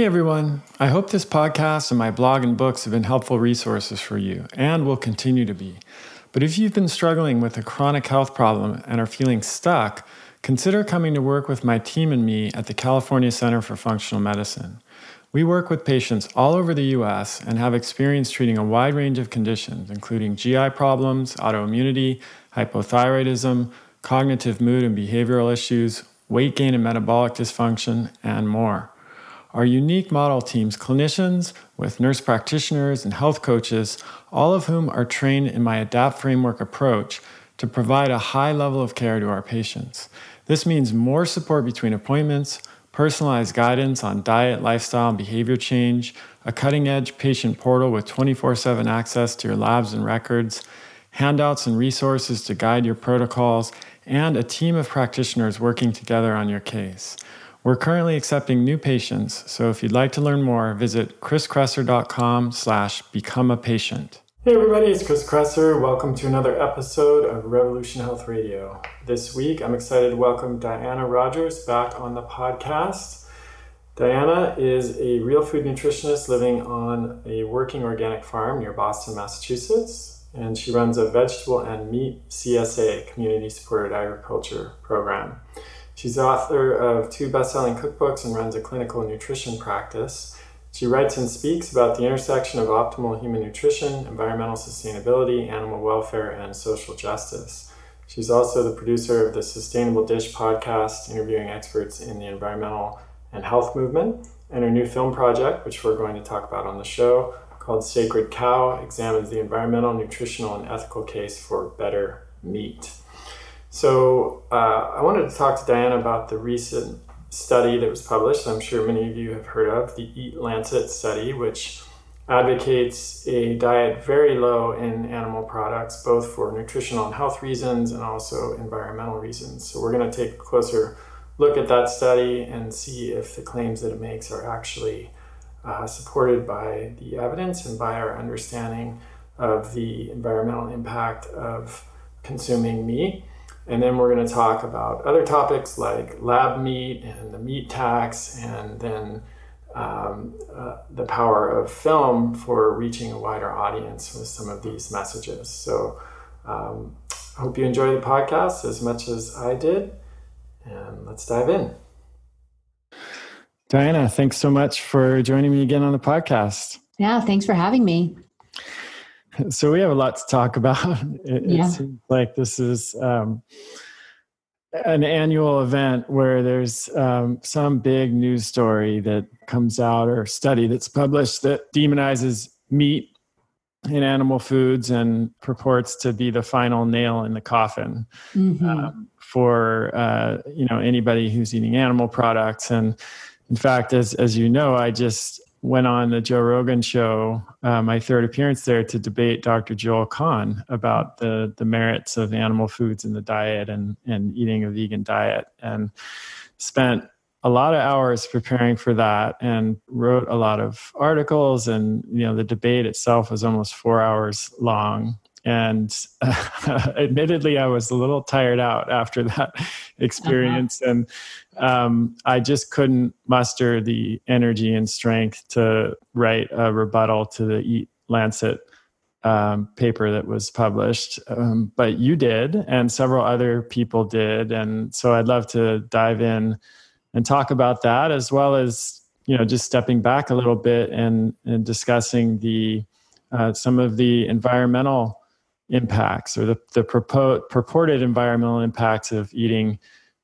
Hey everyone. I hope this podcast and my blog and books have been helpful resources for you and will continue to be. But if you've been struggling with a chronic health problem and are feeling stuck, consider coming to work with my team and me at the California Center for Functional Medicine. We work with patients all over the US and have experience treating a wide range of conditions, including GI problems, autoimmunity, hypothyroidism, cognitive mood and behavioral issues, weight gain and metabolic dysfunction, and more. Our unique model teams clinicians with nurse practitioners and health coaches, all of whom are trained in my ADAPT framework approach to provide a high level of care to our patients. This means more support between appointments, personalized guidance on diet, lifestyle, and behavior change, a cutting edge patient portal with 24 7 access to your labs and records, handouts and resources to guide your protocols, and a team of practitioners working together on your case. We're currently accepting new patients, so if you'd like to learn more, visit chriskresser.com slash become a patient. Hey everybody, it's Chris Kresser. Welcome to another episode of Revolution Health Radio. This week, I'm excited to welcome Diana Rogers back on the podcast. Diana is a real food nutritionist living on a working organic farm near Boston, Massachusetts, and she runs a vegetable and meat CSA, community supported agriculture program. She's the author of two best selling cookbooks and runs a clinical nutrition practice. She writes and speaks about the intersection of optimal human nutrition, environmental sustainability, animal welfare, and social justice. She's also the producer of the Sustainable Dish podcast, interviewing experts in the environmental and health movement. And her new film project, which we're going to talk about on the show, called Sacred Cow, examines the environmental, nutritional, and ethical case for better meat. So uh, I wanted to talk to Diana about the recent study that was published. I'm sure many of you have heard of the Eat Lancet study, which advocates a diet very low in animal products, both for nutritional and health reasons and also environmental reasons. So we're going to take a closer look at that study and see if the claims that it makes are actually uh, supported by the evidence and by our understanding of the environmental impact of consuming meat. And then we're going to talk about other topics like lab meat and the meat tax, and then um, uh, the power of film for reaching a wider audience with some of these messages. So um, I hope you enjoy the podcast as much as I did. And let's dive in. Diana, thanks so much for joining me again on the podcast. Yeah, thanks for having me. so we have a lot to talk about. It, yeah. it seems like this is um, an annual event where there's um, some big news story that comes out or study that's published that demonizes meat in animal foods and purports to be the final nail in the coffin mm-hmm. um, for uh, you know anybody who's eating animal products. And in fact, as as you know, I just went on the Joe Rogan show, uh, my third appearance there, to debate Dr. Joel Kahn about the the merits of animal foods in the diet and and eating a vegan diet, and spent a lot of hours preparing for that and wrote a lot of articles and you know the debate itself was almost four hours long and uh, admittedly i was a little tired out after that experience. Uh-huh. and um, i just couldn't muster the energy and strength to write a rebuttal to the eat lancet um, paper that was published. Um, but you did and several other people did. And so i'd love to dive in and talk about that as well as you know just stepping back a little bit and, and discussing the uh, some of the environmental impacts or the, the purport, purported environmental impacts of eating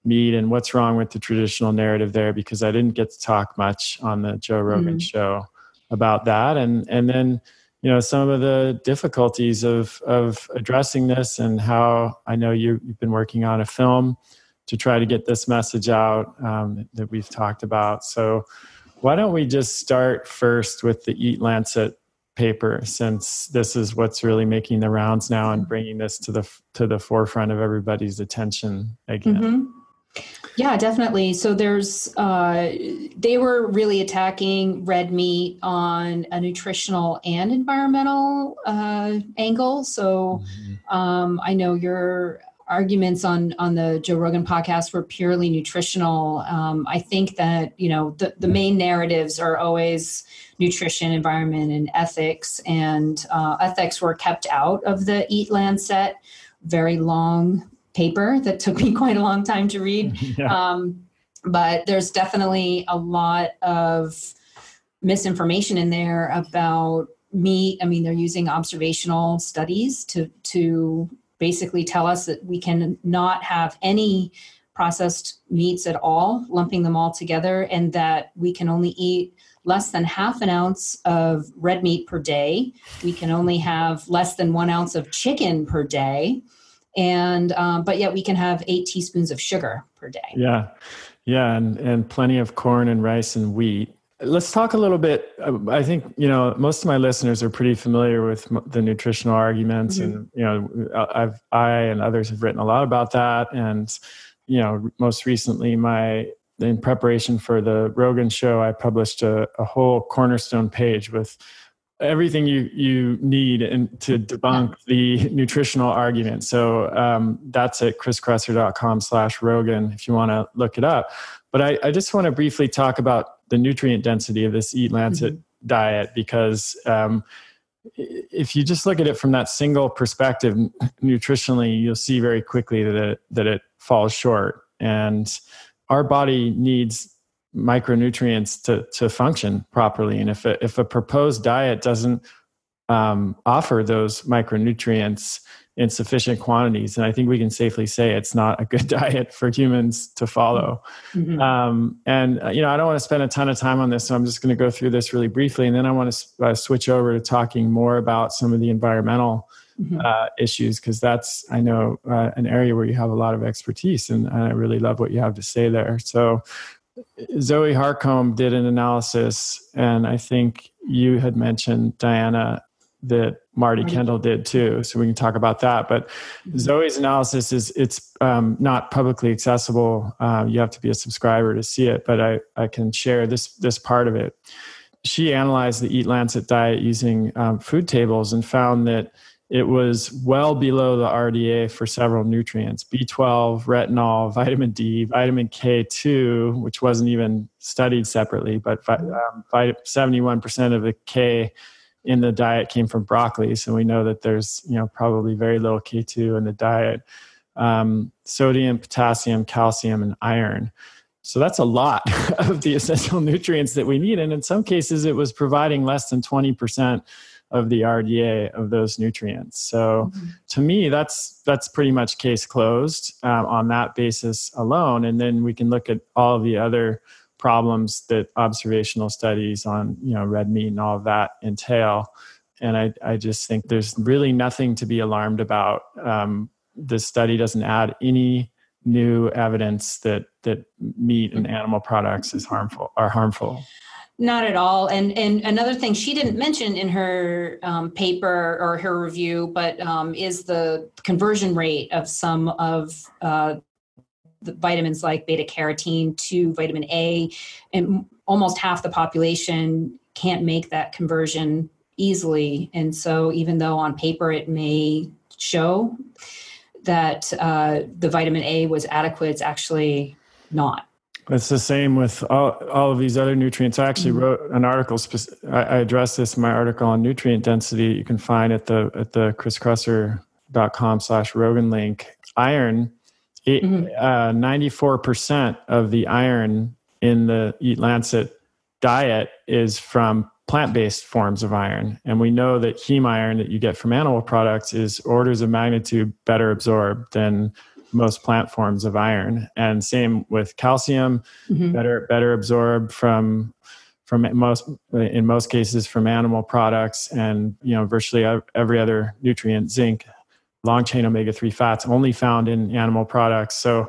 meat and what's wrong with the traditional narrative there because I didn't get to talk much on the Joe Rogan mm. show about that and and then you know some of the difficulties of of addressing this and how I know you, you've been working on a film to try to get this message out um, that we've talked about so why don't we just start first with the Eat Lancet paper since this is what's really making the rounds now and bringing this to the to the forefront of everybody's attention again mm-hmm. yeah definitely so there's uh, they were really attacking red meat on a nutritional and environmental uh, angle so mm-hmm. um, i know you're arguments on on the Joe Rogan podcast were purely nutritional. Um, I think that you know the the main narratives are always nutrition, environment, and ethics. And uh, ethics were kept out of the Eat Lancet very long paper that took me quite a long time to read. Yeah. Um, but there's definitely a lot of misinformation in there about meat. I mean, they're using observational studies to to basically tell us that we can not have any processed meats at all, lumping them all together, and that we can only eat less than half an ounce of red meat per day. We can only have less than one ounce of chicken per day, and um, but yet we can have eight teaspoons of sugar per day. Yeah, yeah, and and plenty of corn and rice and wheat. Let's talk a little bit. I think you know most of my listeners are pretty familiar with the nutritional arguments, mm-hmm. and you know I've I and others have written a lot about that, and you know most recently my in preparation for the Rogan show, I published a, a whole cornerstone page with everything you you need and to debunk the nutritional argument. So um, that's at chriskresser.com slash Rogan if you want to look it up. But I, I just want to briefly talk about the nutrient density of this Eat Lancet mm-hmm. diet because um, if you just look at it from that single perspective, nutritionally, you'll see very quickly that it, that it falls short. And our body needs micronutrients to to function properly and if a, if a proposed diet doesn't um, offer those micronutrients in sufficient quantities and i think we can safely say it's not a good diet for humans to follow mm-hmm. um, and uh, you know i don't want to spend a ton of time on this so i'm just going to go through this really briefly and then i want to uh, switch over to talking more about some of the environmental mm-hmm. uh, issues because that's I know uh, an area where you have a lot of expertise, and, and I really love what you have to say there. So Zoe Harcombe did an analysis, and I think you had mentioned Diana that Marty Kendall did too. So we can talk about that. But mm-hmm. Zoe's analysis is it's um, not publicly accessible. Uh, you have to be a subscriber to see it. But I I can share this this part of it. She analyzed the Eat Lancet diet using um, food tables and found that it was well below the RDA for several nutrients B12, retinol, vitamin D, vitamin K2, which wasn't even studied separately, but um, 71% of the K in the diet came from broccoli. So we know that there's you know probably very little K2 in the diet. Um, sodium, potassium, calcium, and iron. So that's a lot of the essential nutrients that we need. And in some cases, it was providing less than 20% of the RDA of those nutrients. So mm-hmm. to me, that's that's pretty much case closed um, on that basis alone. And then we can look at all the other problems that observational studies on you know red meat and all of that entail. And I, I just think there's really nothing to be alarmed about. Um, the study doesn't add any new evidence that that meat and animal products is harmful are harmful. Not at all. And and another thing she didn't mention in her um, paper or her review, but um, is the conversion rate of some of uh, vitamins like beta carotene to vitamin A, and almost half the population can't make that conversion easily. And so, even though on paper it may show that uh, the vitamin A was adequate, it's actually not. It's the same with all, all of these other nutrients. I actually mm-hmm. wrote an article. I, I addressed this in my article on nutrient density. You can find at the at the chriskresser.com slash Rogan link. Iron, mm-hmm. uh, 94% of the iron in the Eat Lancet diet is from plant-based forms of iron. And we know that heme iron that you get from animal products is orders of magnitude better absorbed than most plant forms of iron and same with calcium mm-hmm. better better absorbed from from most in most cases from animal products and you know virtually every other nutrient zinc long chain omega-3 fats only found in animal products so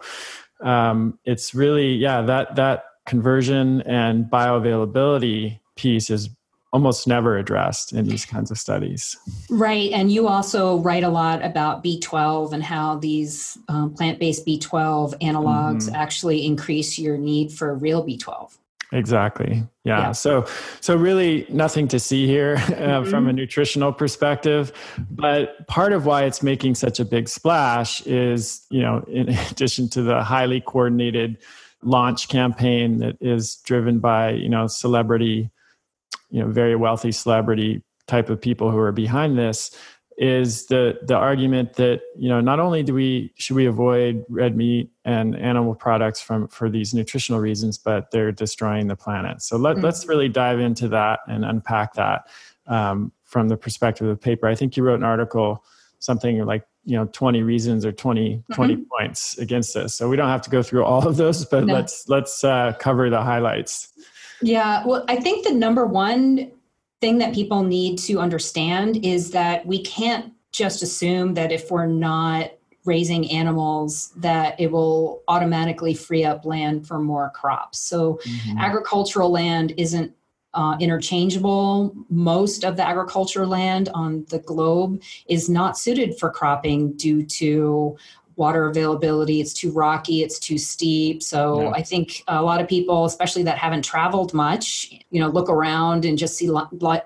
um, it's really yeah that that conversion and bioavailability piece is almost never addressed in these kinds of studies. Right. And you also write a lot about B12 and how these um, plant based B12 analogs mm-hmm. actually increase your need for real B12. Exactly. Yeah. yeah. So, so really nothing to see here uh, mm-hmm. from a nutritional perspective. But part of why it's making such a big splash is, you know, in addition to the highly coordinated launch campaign that is driven by, you know, celebrity, you know, very wealthy celebrity type of people who are behind this is the the argument that you know not only do we should we avoid red meat and animal products from for these nutritional reasons but they're destroying the planet so let, mm-hmm. let's really dive into that and unpack that um, from the perspective of the paper i think you wrote an article something like you know 20 reasons or 20 mm-hmm. 20 points against this so we don't have to go through all of those but no. let's let's uh, cover the highlights yeah well i think the number one thing that people need to understand is that we can't just assume that if we're not raising animals that it will automatically free up land for more crops so mm-hmm. agricultural land isn't uh, interchangeable. Most of the agricultural land on the globe is not suited for cropping due to water availability. It's too rocky, it's too steep. So yeah. I think a lot of people, especially that haven't traveled much, you know, look around and just see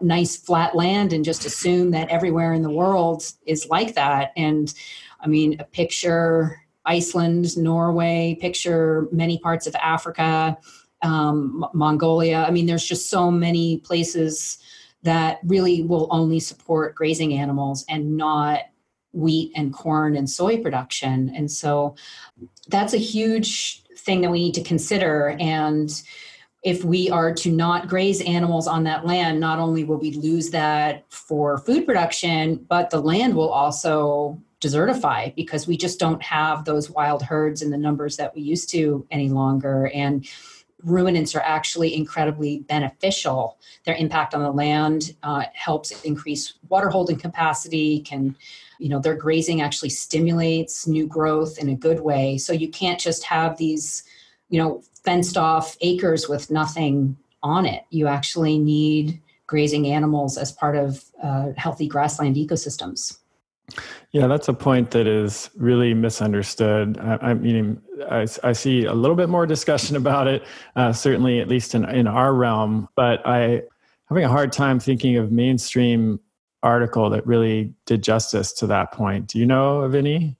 nice flat land and just assume that everywhere in the world is like that. And I mean, a picture Iceland, Norway, picture many parts of Africa, um, Mongolia. I mean, there's just so many places that really will only support grazing animals and not wheat and corn and soy production. And so that's a huge thing that we need to consider. And if we are to not graze animals on that land, not only will we lose that for food production, but the land will also desertify because we just don't have those wild herds in the numbers that we used to any longer. And ruminants are actually incredibly beneficial. Their impact on the land uh, helps increase water holding capacity, can you know their grazing actually stimulates new growth in a good way. So you can't just have these you know fenced off acres with nothing on it. You actually need grazing animals as part of uh, healthy grassland ecosystems. Yeah, that's a point that is really misunderstood. I, I mean, I, I, see a little bit more discussion about it, uh, certainly at least in, in our realm, but I having a hard time thinking of mainstream article that really did justice to that point. Do you know of any?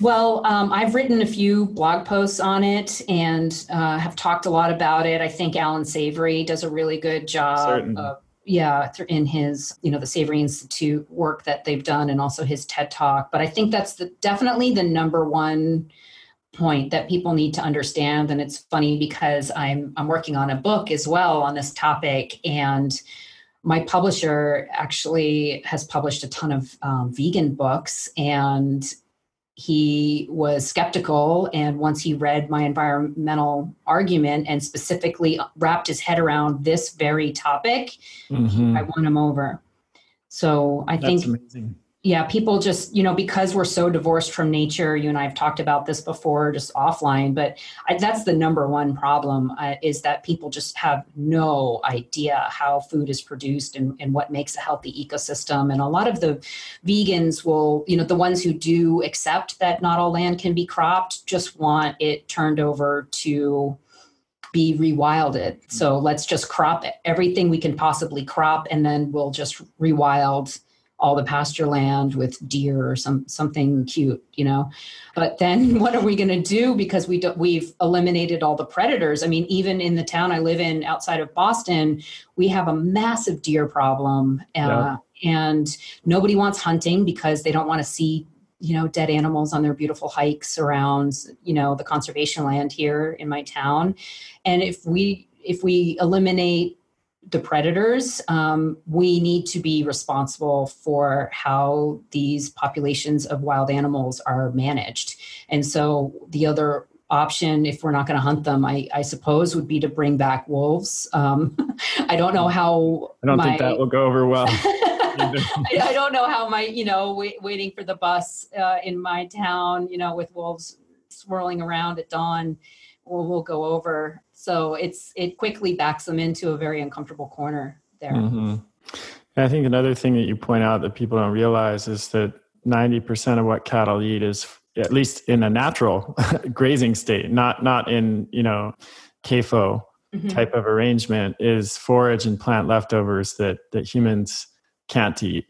Well, um, I've written a few blog posts on it and uh, have talked a lot about it. I think Allan Savory does a really good job. Of, yeah, in his you know the Savory Institute work that they've done, and also his TED Talk. But I think that's the, definitely the number one point that people need to understand. And it's funny because I'm I'm working on a book as well on this topic, and my publisher actually has published a ton of um, vegan books and he was skeptical and once he read my environmental argument and specifically wrapped his head around this very topic mm-hmm. i won him over so i That's think amazing yeah people just you know because we're so divorced from nature you and i have talked about this before just offline but I, that's the number one problem uh, is that people just have no idea how food is produced and, and what makes a healthy ecosystem. And a lot of the vegans will you know the ones who do accept that not all land can be cropped just want it turned over to be rewilded. So let's just crop everything we can possibly crop and then we'll just rewild all the pasture land with deer or some something cute you know? But then what are we going to do? Because we do, we've eliminated all the predators. I mean even in the town i live in outside of boston we have a massive deer problem uh, yeah. and nobody wants hunting because they don't want to see you know dead animals on their beautiful hikes around you know the conservation land here in my town. And if we if we eliminate the predators, um, we need to be responsible for how these populations of wild animals are managed. And so the other option, if we're not going to hunt them, I, I, suppose would be to bring back wolves. Um, I don't know how. I don't my, think that will go over well. I, I, don't know how my, you know, wait, waiting for the bus uh, in my town, you know, with wolves swirling around at dawn will, will go over. So it's it quickly backs them into a very uncomfortable corner there. Mm-hmm. I think another thing that you point out that people don't realize is that 90% of what cattle eat is at least in a natural grazing state, not not in, you know, CAFO mm-hmm. type of arrangement is forage and plant leftovers that that humans can't eat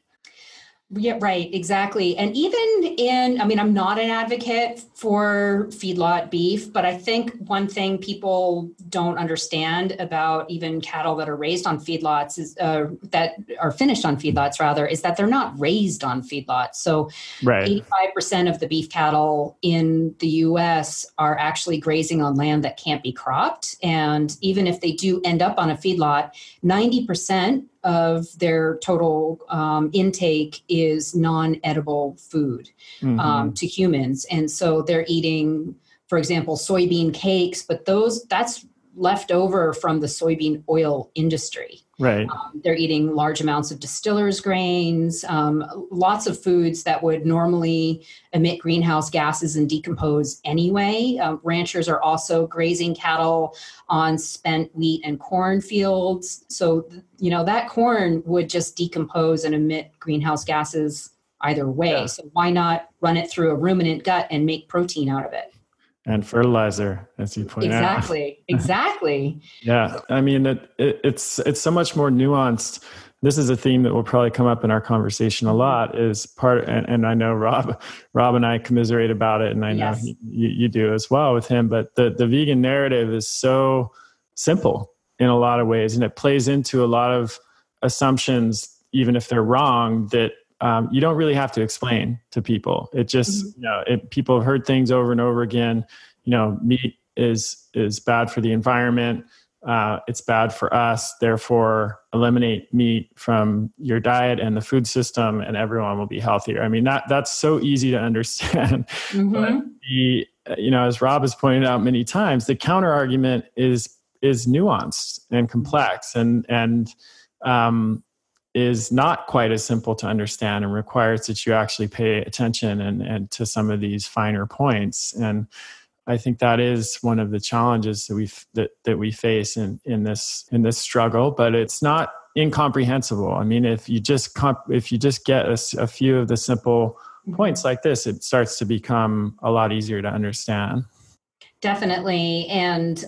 yeah, right, exactly. And even in, I mean, I'm not an advocate for feedlot beef, but I think one thing people don't understand about even cattle that are raised on feedlots is uh, that are finished on feedlots, rather, is that they're not raised on feedlots. So, right. 85% of the beef cattle in the US are actually grazing on land that can't be cropped. And even if they do end up on a feedlot, 90% of their total um, intake is non-edible food mm-hmm. um, to humans and so they're eating for example soybean cakes but those that's left over from the soybean oil industry. Right. Um, they're eating large amounts of distillers grains, um, lots of foods that would normally emit greenhouse gases and decompose anyway. Um, ranchers are also grazing cattle on spent wheat and corn fields. So, you know, that corn would just decompose and emit greenhouse gases either way. Yeah. So, why not run it through a ruminant gut and make protein out of it? And fertilizer as you point exactly, out. Exactly exactly. Yeah i mean it, it, it's it's so much more nuanced. This is a theme that will probably come up in our conversation a mm-hmm. lot is part and, and i know rob rob and i commiserate about it and i know you, you do as well with him but the, the vegan narrative is so simple in a lot of ways and it plays into a lot of assumptions even if they're wrong that um, you don't really have to explain to people. It just, mm-hmm. you know, it, people have heard things over and over again. You know, meat is is bad for the environment. Uh, it's bad for us. Therefore, eliminate meat from your diet and the food system, and everyone will be healthier. I mean, that that's so easy to understand. Mm-hmm. But the, you know, as Rob has pointed out many times, the counter argument is is nuanced and complex, and and um, is not quite as simple to understand and requires that you actually pay attention and, and to some of these finer points and I think that is one of the challenges that we that, that we face in, in this in this struggle. But it's not incomprehensible. I mean, if you just comp, if you just get a, a, few of the simple mm-hmm. points like this, it starts to become a lot easier to understand. Definitely, and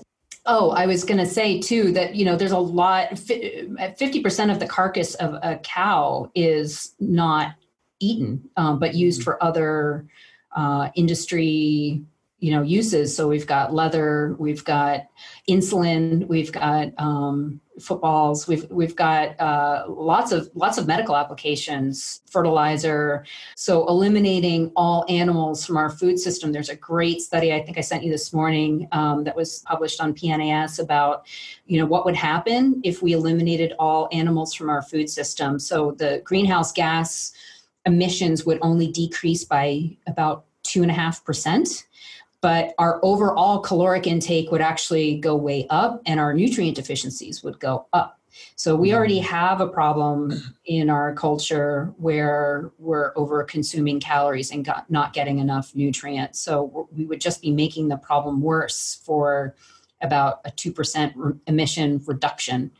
Oh, I was going to say too that you know there's a lot. Fifty percent of the carcass of a cow is not eaten, um, but used mm-hmm. for other uh, industry you know uses so we've got leather we've got insulin we've got um, footballs. We've we've got uh, lots of lots of medical applications fertilizer. So eliminating all animals from our food system. There's a great study i think i sent you this morning um, that was published on pnas about you know what would happen if we eliminated all animals from our food system. So the greenhouse gas emissions would only decrease by about two and a half percent but our overall caloric intake would actually go way up and our nutrient deficiencies would go up. So we already mm. have a problem in our culture where we're over consuming calories and got, not getting enough nutrients. So we would just be making the problem worse for about a 2% re- emission reduction.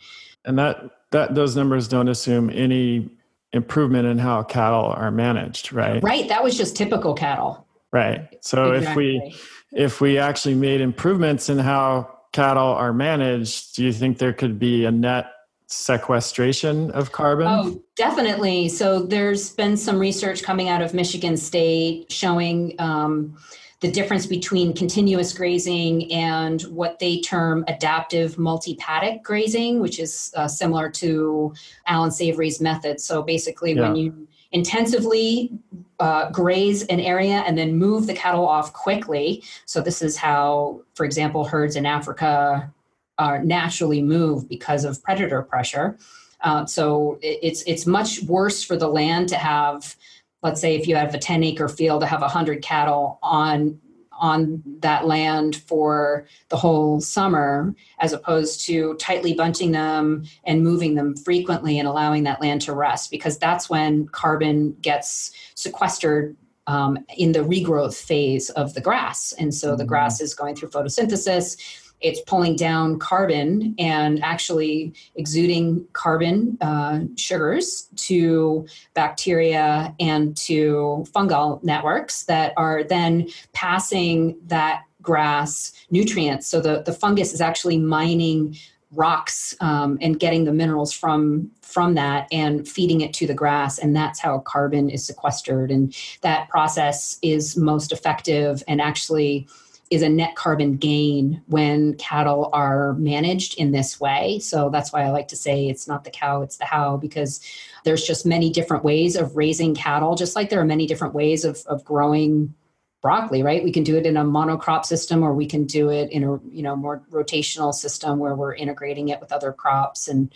And that that those numbers don't assume any improvement in how cattle are managed, right? Right, that was just typical cattle. Right. So exactly. if we if we actually made improvements in how cattle are managed, do you think there could be a net sequestration of carbon? Oh, definitely. So there's been some research coming out of Michigan State showing um, the difference between continuous grazing and what they term adaptive multi-paddock grazing, which is uh, similar to Allan Savory's method. So basically, yeah. when you intensively uh, graze an area and then move the cattle off quickly. So, this is how, for example, herds in Africa are naturally move because of predator pressure. Uh, so, it's, it's much worse for the land to have, let's say, if you have a 10 acre field, to have 100 cattle on on that land for the whole summer as opposed to tightly bunching them and moving them frequently and allowing that land to rest because that's when carbon gets sequestered um, in the regrowth phase of the grass and so the mm-hmm. grass is going through photosynthesis it's pulling down carbon and actually exuding carbon uh, sugars to bacteria and to fungal networks that are then passing that grass nutrients. So the, the fungus is actually mining rocks um, and getting the minerals from from that and feeding it to the grass and that's how carbon is sequestered and that process is most effective and actually is a net carbon gain when cattle are managed in this way. So that's why I like to say it's not the cow, it's the how, because there's just many different ways of raising cattle, just like there are many different ways of, of growing broccoli right? We can do it in a monocrop system or we can do it in a you know more rotational system where we're integrating it with other crops. And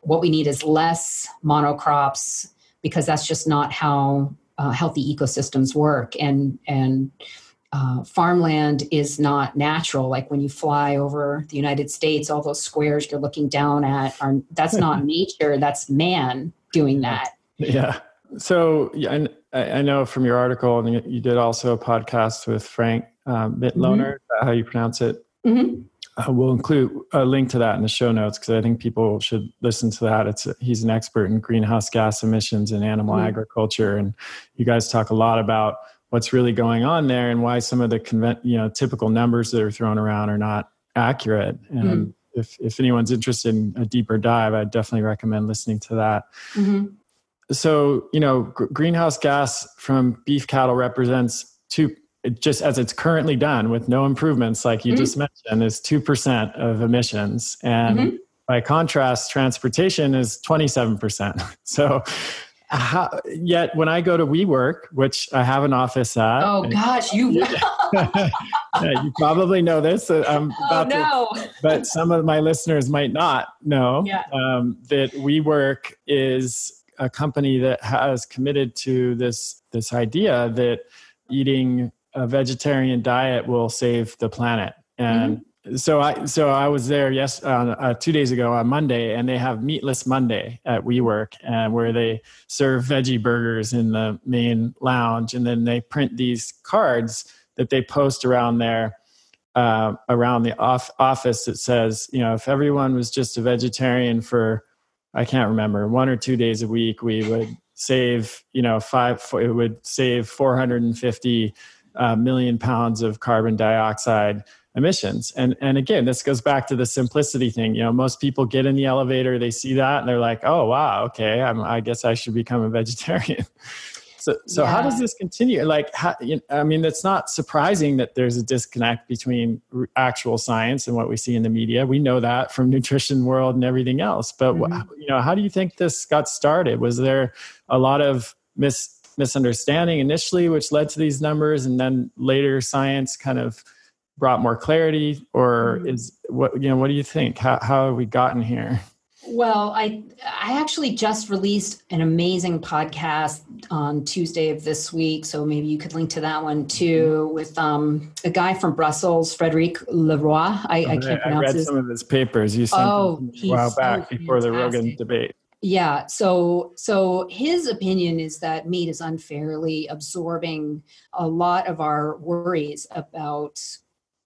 what we need is less monocrops because that's just not how uh, healthy ecosystems work. And and uh, farmland is not natural. Like when you fly over the United States, all those squares you're looking down at are that's not nature. That's man doing that. Yeah. So yeah, I, I know from your article, and you did also a podcast with Frank Mitloehner. Mm-hmm. how you pronounce it? Mm-hmm. Uh, we'll include a link to that in the show notes because I think people should listen to that. It's he's an expert in greenhouse gas emissions and animal mm-hmm. agriculture, and you guys talk a lot about what's really going on there and why some of the convent, you know, typical numbers that are thrown around are not accurate. And mm if, if anyone's interested in a deeper dive, I definitely recommend listening to that. Mm-hmm. So, you know, g- greenhouse gas from beef cattle represents two, just as it's currently done with no improvements, like you mm-hmm. just mentioned, is 2% of emissions. And mm-hmm. by contrast, transportation is 27%. So, how, yet when I go to WeWork, which I have an office at. Oh gosh, you. yeah, you probably know this. I'm oh, about oh, no. to, but some of my listeners might not know yeah. um, that WeWork is a company that has committed to this this idea that eating a vegetarian diet will save the planet and. Mm-hmm so I so I was there yes uh, uh, two days ago on Monday, and they have Meatless Monday at WeWork, and where they serve veggie burgers in the main lounge, and then they print these cards that they post around there. Uh, around the off- office that says, you know, if everyone was just a vegetarian for, I can't remember, one or two days a week, we would save, you know, five, it would save 450 uh, million pounds of carbon dioxide emissions. And and again, this goes back to the simplicity thing. You know, most people get in the elevator, they see that, and they're like, "Oh, wow, okay, I'm, i guess I should become a vegetarian." so so yeah. how does this continue? Like, how, you know, I mean, it's not surprising that there's a disconnect between actual science and what we see in the media. We know that from nutrition world and everything else. But mm-hmm. you know, how do you think this got started? Was there a lot of mis misunderstanding initially, which led to these numbers, and then later science kind of brought more clarity or mm-hmm. is what you know what do you think? How, how have we gotten here? Well i i actually just released an amazing podcast on tuesday of this week so maybe you could link to that one too mm-hmm. with um, a guy from brussels frederic leroy. I, I can't pronounce I read his... some of his papers. You sent oh, a while back so before the rogan debate. Yeah so so his opinion is that meat is unfairly absorbing a lot of our worries about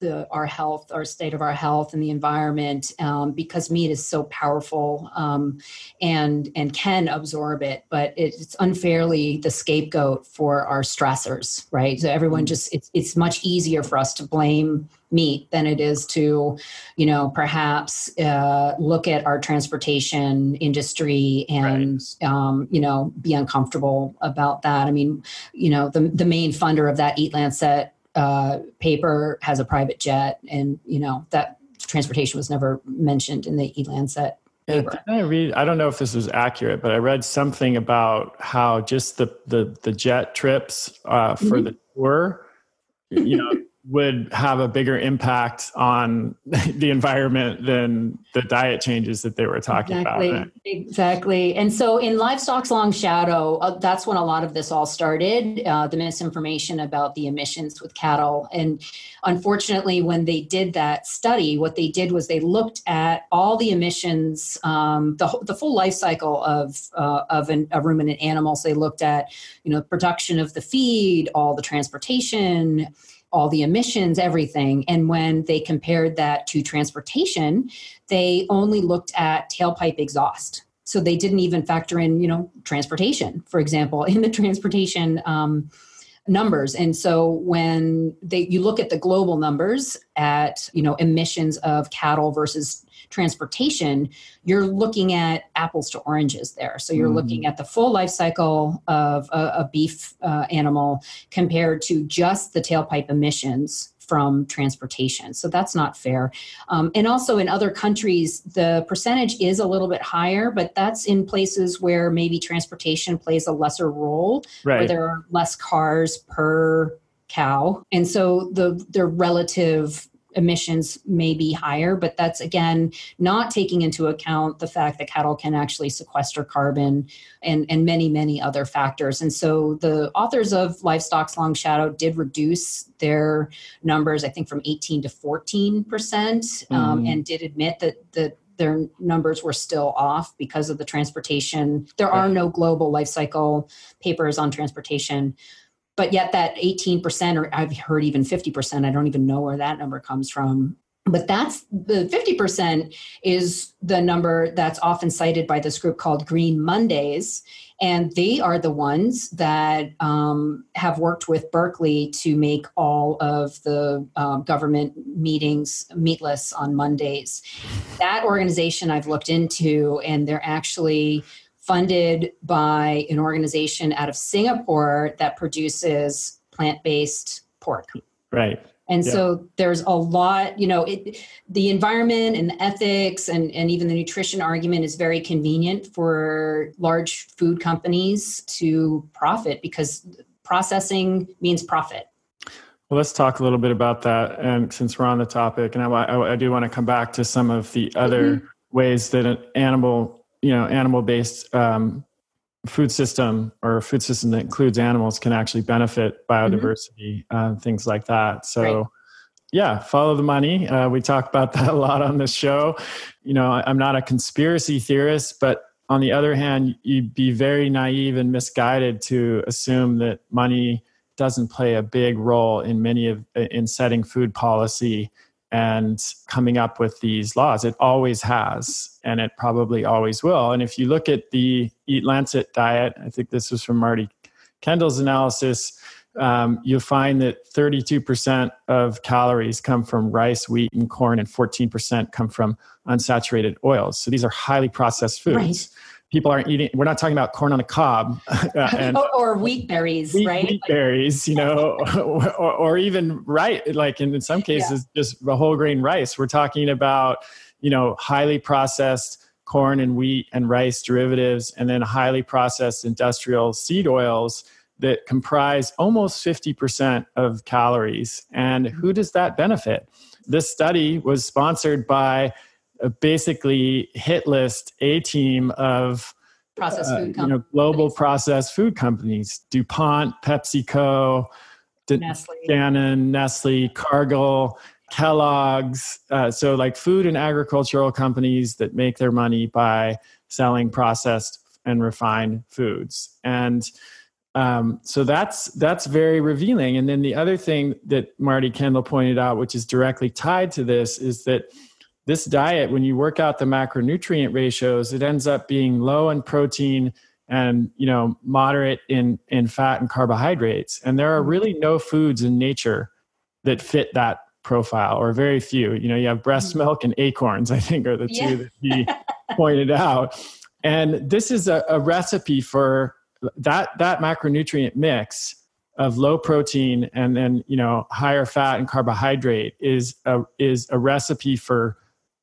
the, our health, our state of our health, and the environment, um, because meat is so powerful um, and and can absorb it, but it's unfairly the scapegoat for our stressors, right? So everyone mm-hmm. just it's it's much easier for us to blame meat than it is to, you know, perhaps uh, look at our transportation industry and right. um, you know be uncomfortable about that. I mean, you know, the the main funder of that Eat Lancet uh, paper has a private jet, and you know that transportation was never mentioned in the Lancet paper. I read. I don't know if this was accurate, but I read something about how just the the, the jet trips uh, for mm-hmm. the tour, you know, would have a bigger impact on the environment than the diet changes that they were talking exactly, about. Exactly. And so in Livestock's Long Shadow, uh, that's when a lot of this all started uh, the misinformation about the emissions with cattle. And unfortunately, when they did that study, what they did was they looked at all the emissions, um, the, the full life cycle of, uh, of an, a ruminant animal. So They looked at, you know, production of the feed, all the transportation all the emissions, everything. And when they compared that to transportation, they only looked at tailpipe exhaust. So they didn't even factor in, you know, transportation, for example. In the transportation um, numbers and so when they you look at the global numbers at you know emissions of cattle versus transportation you're looking at apples to oranges there so you're mm. looking at the full life cycle of a, a beef uh, animal compared to just the tailpipe emissions from transportation. So that's not fair. Um, and also in other countries, the percentage is a little bit higher, but that's in places where maybe transportation plays a lesser role, right. where there are less cars per cow. And so the the relative emissions may be higher, but that's again not taking into account the fact that cattle can actually sequester carbon and, and many, many other factors. And so the authors of Livestock's Long Shadow did reduce their numbers, I think, from 18 to 14 percent, um, mm. and did admit that that their numbers were still off because of the transportation. There are no global life cycle papers on transportation but yet that 18% or i've heard even 50% i don't even know where that number comes from. But that's the 50% is the number that's often cited by this group called green mondays. And they are the ones that um, have worked with berkeley to make all of the um, government meetings meatless on mondays. That organization i've looked into and they're actually funded by an organization out of Singapore that produces plant based pork. Right. And yeah. so there's a lot, you know, it, the environment and the ethics and, and even the nutrition argument is very convenient for large food companies to profit because processing means profit. Well, let's talk a little bit about that. And since we're on the topic, and I, I, I do want to come back to some of the other mm-hmm. ways that an animal you know animal based um, food system or a food system that includes animals can actually benefit biodiversity mm-hmm. uh, things like that so right. yeah follow the money uh, we talk about that a lot on this show you know i'm not a conspiracy theorist but on the other hand you'd be very naive and misguided to assume that money doesn't play a big role in many of in setting food policy and coming up with these laws. It always has, and it probably always will. And if you look at the Eat Lancet diet, I think this was from Marty Kendall's analysis, um, you'll find that 32% of calories come from rice, wheat, and corn, and 14% come from unsaturated oils. So these are highly processed foods. Right people aren't eating we're not talking about corn on a cob uh, and or, or wheat berries wheat, right? wheat berries you know or, or, even right like in, in some cases yeah. just a whole grain rice. We're talking about you know highly processed corn and wheat and rice derivatives and then highly processed industrial seed oils that comprise almost 50% of calories. And who does that benefit? This study was sponsored by basically hit list a team of processed food uh, you know, global processed food companies DuPont, PepsiCo, Nestle. Dannon, Nestle, Cargill, Kellogg's. Uh, so, like food and agricultural companies that make their money by selling processed and refined foods. And um, so that's that's very revealing. And then the other thing that Marty Kendall pointed out, which is directly tied to this, is that this diet, when you work out the macronutrient ratios, it ends up being low in protein and you know moderate in in fat and carbohydrates. And there are really no foods in nature that fit that profile, or very few. You know, you have breast mm-hmm. milk and acorns. I think are the two yeah. that he pointed out. And this is a, a recipe for that that macronutrient mix of low protein and then you know higher fat and carbohydrate is a is a recipe for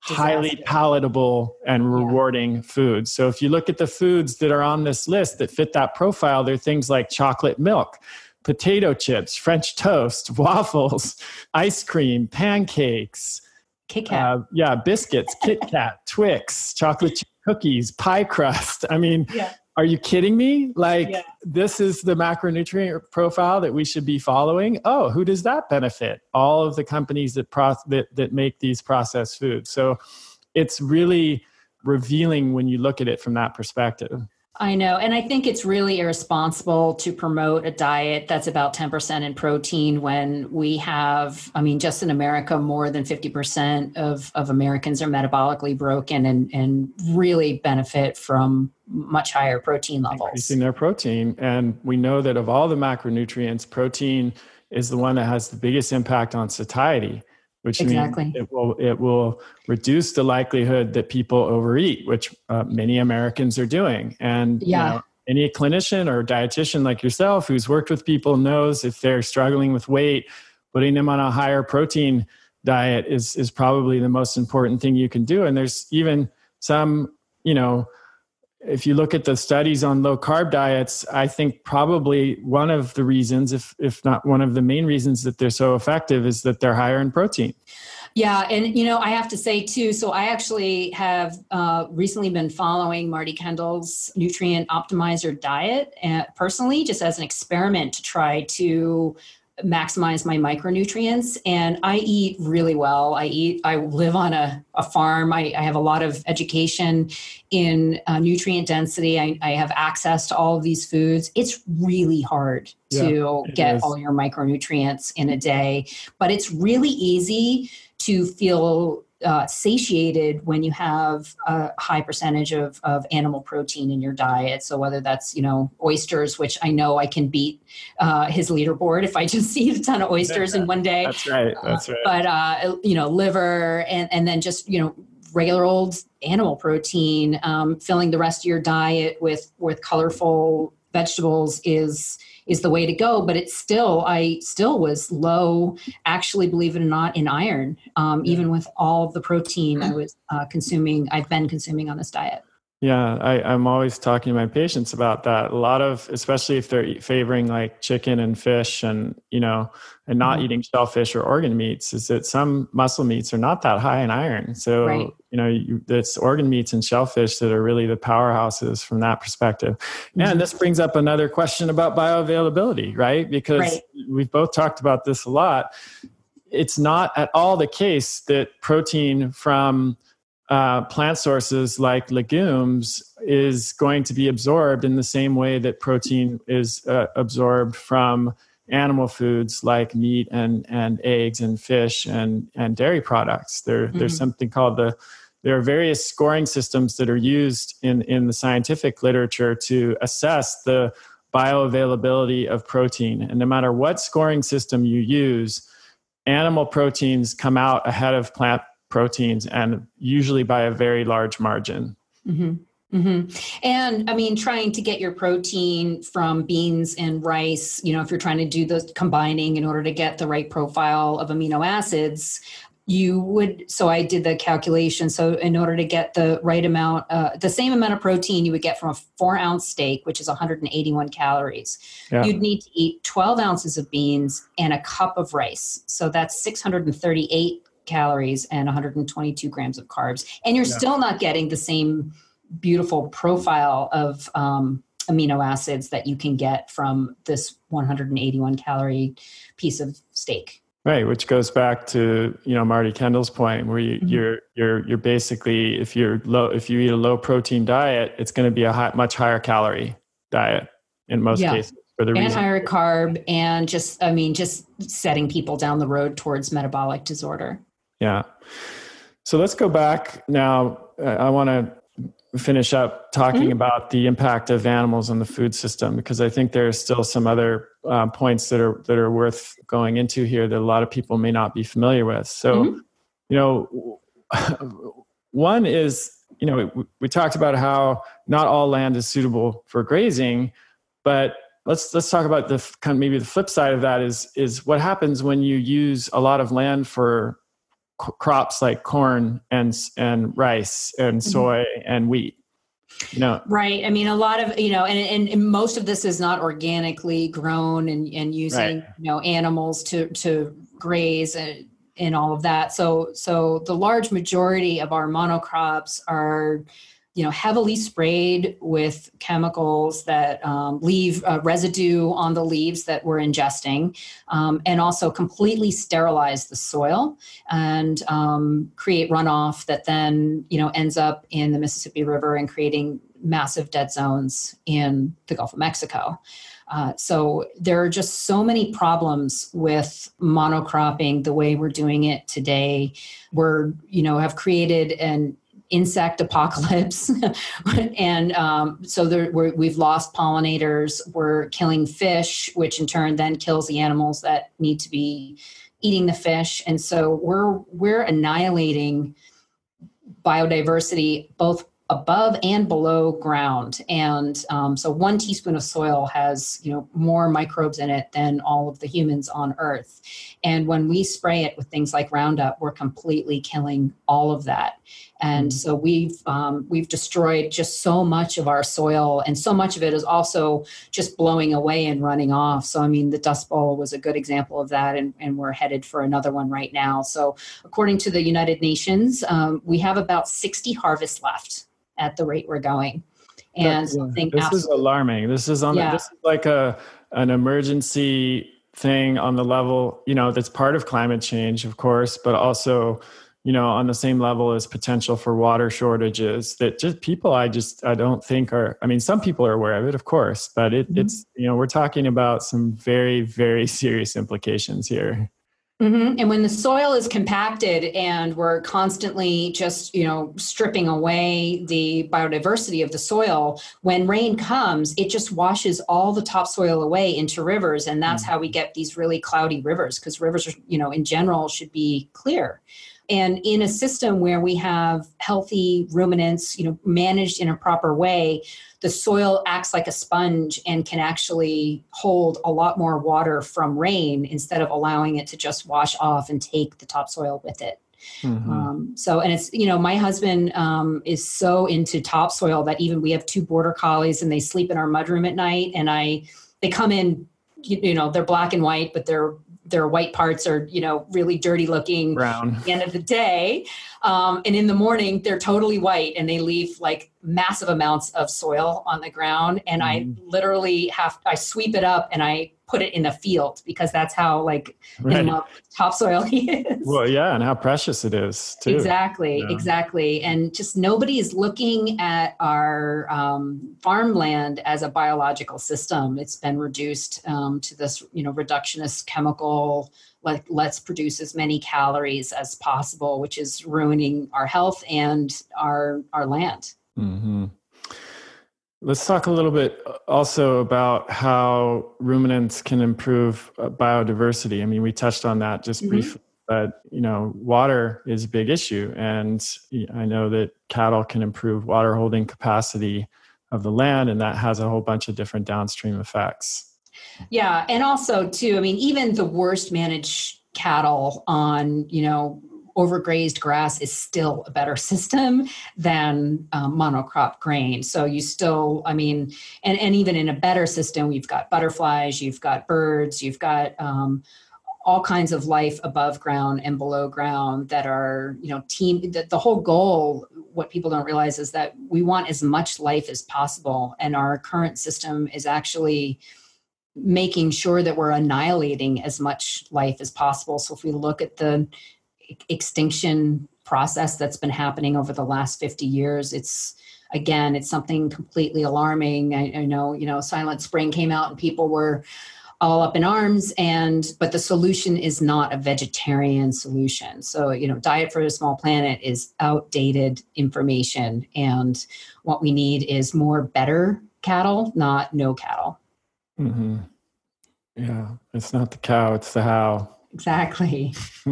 highly palatable and rewarding yeah. foods. So if you look at the foods that are on this list that fit that profile, they're things like chocolate milk, potato chips, French toast, waffles, ice cream, pancakes, Kit Kat. Uh, yeah, biscuits, Kit Kat, Twix, chocolate chip cookies, pie crust. I mean, yeah are you kidding me? Like, yeah. this is the macronutrient profile that we should be following. Oh, who does that benefit? All of the companies that, pro- that, that make these processed foods. So it's really revealing when you look at it from that perspective. I know. And I think it's really irresponsible to promote a diet that's about 10% in protein when we have, I mean, just in America, more than 50% of, of Americans are metabolically broken and, and really benefit from much higher protein levels. Increasing their protein. And we know that of all the macronutrients, protein is the one that has the biggest impact on satiety which exactly. means it will it will reduce the likelihood that people overeat, which uh, many Americans are doing. And yeah. You know, any clinician or dietitian like yourself who's worked with people knows if they're struggling with weight, putting them on a higher protein diet is is probably the most important thing you can do. And there's even some, you know, if you look at the studies on low carb diets, I think probably one of the reasons, if if not one of the main reasons that they're so effective, is that they're higher in protein. Yeah, and you know, I have to say too. So I actually have uh, recently been following Marty Kendall's nutrient optimizer diet, uh, personally, just as an experiment to try to maximize my micronutrients and i eat really well. I eat i live on a, a farm. I, I have a lot of education in uh, nutrient density. I, I, have access to all of these foods. It's really hard to yeah, get is. all your micronutrients in a day but it's really easy to feel uh, satiated when you have a high percentage of, of animal protein in your diet. So whether that's you know oysters, which I know I can beat uh, his leaderboard if I just eat a ton of oysters in one day. That's right. That's right. Uh, but uh, you know liver and and then just you know regular old animal protein, um, filling the rest of your diet with with colorful vegetables is is the way to go but it's still i still was low actually believe it or not in iron. Um, even with all of the protein i was uh, consuming i've been consuming on this diet yeah, I, I'm always talking to my patients about that. A lot of, especially if they're favoring like chicken and fish and, you know, and not mm-hmm. eating shellfish or organ meats, is that some muscle meats are not that high in iron. So, right. you know, you, it's organ meats and shellfish that are really the powerhouses from that perspective. Mm-hmm. And this brings up another question about bioavailability, right? Because right. we've both talked about this a lot. It's not at all the case that protein from uh, plant sources like legumes is going to be absorbed in the same way that protein is uh, absorbed from animal foods like meat and, and eggs and fish and, and dairy products. There, mm-hmm. There's something called the there are various scoring systems that are used in, in the scientific literature to assess the bioavailability of protein. And no matter what scoring system you use, animal proteins come out ahead of plant proteins and usually by a very large margin. Mm-hmm. Mm-hmm. And I mean, trying to get your protein from beans and rice, you know, if you're trying to do the combining in order to get the right profile of amino acids, you would. So I did the calculation. So in order to get the right amount, uh, the same amount of protein you would get from a four ounce steak, which is 181 calories, yeah. you'd need to eat 12 ounces of beans and a cup of rice. So that's 638 calories and 122 grams of carbs and you're yeah. still not getting the same beautiful profile of um, amino acids that you can get from this 181 calorie piece of steak right which goes back to you know marty kendall's point where you, mm-hmm. you're you're you're basically if you're low if you eat a low protein diet it's going to be a high, much higher calorie diet in most yeah. cases for the and reason. higher carb and just i mean just setting people down the road towards metabolic disorder yeah. So let's go back now. Uh, I want to finish up talking mm-hmm. about the impact of animals on the food system because I think there are still some other uh, points that are that are worth going into here that a lot of people may not be familiar with. So, mm-hmm. you know, one is you know we, we talked about how not all land is suitable for grazing, but let's let's talk about the kind of maybe the flip side of that is is what happens when you use a lot of land for crops like corn and and rice and mm-hmm. soy mm-hmm. and wheat you know right i mean a lot of you know and, and, most of this is not organically grown and and using right. you know animals to to graze and, and all of that so so the large majority of our monocrops are you know heavily sprayed with chemicals that um, leave uh, residue on the leaves that we're ingesting um, and also completely sterilize the soil and um, create runoff that then you know ends up in the mississippi river and creating massive dead zones in the Gulf of Mexico. Uh, so there are just so many problems with monocropping the way we're doing it today. We're, you know, have created an insect apocalypse. And um, so there, we have lost pollinators we're killing fish which in turn then kills the animals that need to be eating the fish. And so we're we're annihilating biodiversity both above and below ground. And um, so one teaspoon of soil has you know more microbes in it than all of the humans on earth. And when we spray it with things like roundup we're completely killing all of that and mm-hmm. so we've um, we've destroyed just so much of our soil and so much of it is also just blowing away and running off so i mean the dust bowl was a good example of that and, and we're headed for another one right now so according to the united nations um, we have about 60 harvests left at the rate we're going. And yeah. this absolutely, is alarming. This is on yeah. the, this is like a an emergency thing on the level, you know, that's part of climate change, of course, but also, you know, on the same level as potential for water shortages that just people I just I don't think are I mean, some people are aware of it, of course, but it, mm-hmm. it's you know, we're talking about some very, very serious implications here. Mm-hmm. And when the soil is compacted and we're constantly just, you know, stripping away the biodiversity of the soil, when rain comes, it just washes all the topsoil away into rivers. And that's mm-hmm. how we get these really cloudy rivers because rivers, are, you know, in general should be clear. And in a system where we have healthy ruminants, you know, managed in a proper way, the soil acts like a sponge and can actually hold a lot more water from rain instead of allowing it to just wash off and take the topsoil with it. Mm-hmm. Um, so, and it's, you know, my husband um, is so into topsoil that even we have two border collies and they sleep in our mudroom at night. And I, they come in, you, you know, they're black and white, but they're their white parts are you know really dirty looking brown. at the end of the day um, and in the morning they're totally white and they leave like massive amounts of soil on the ground and mm. i mm-hmm. literally have i sweep it up and i put it in a field because that's how like right. in topsoil he is. Well, yeah, and how precious it is too. Exactly, yeah. exactly, and just nobody is looking at our um, farmland as a biological system. It's been reduced um, to this, you know, reductionist chemical. Like let's produce as many calories as possible, which is ruining our health and our our land. Mm-hmm. Let's talk a little bit uh, also about how ruminants can improve uh, biodiversity. I mean, we touched on that just mm-hmm. briefly, but you know, water is a big issue, and I know that cattle can improve water holding capacity of the land, and that has a whole bunch of different downstream effects. Yeah, and also too, I mean, even the worst managed cattle on you know overgrazed grass is still a better system than um, monocrop grain. So you still, I mean, and, and even in a better system, you've got butterflies, you've got birds, you've got um, all kinds of life above ground and below ground that are, you know, team. The, the whole goal, what people don't realize is that we want as much life as possible, and our current system is actually making sure that we're annihilating as much life as possible. So if we look at the extinction process that's been happening over the last 50 years it's again it's something completely alarming. I, I, know you know silent spring came out and people were all up in arms and but the solution is not a vegetarian solution. So you know diet for a small planet is outdated information and what we need is more better cattle not no cattle mm-hmm. yeah it's not the cow it's the how exactly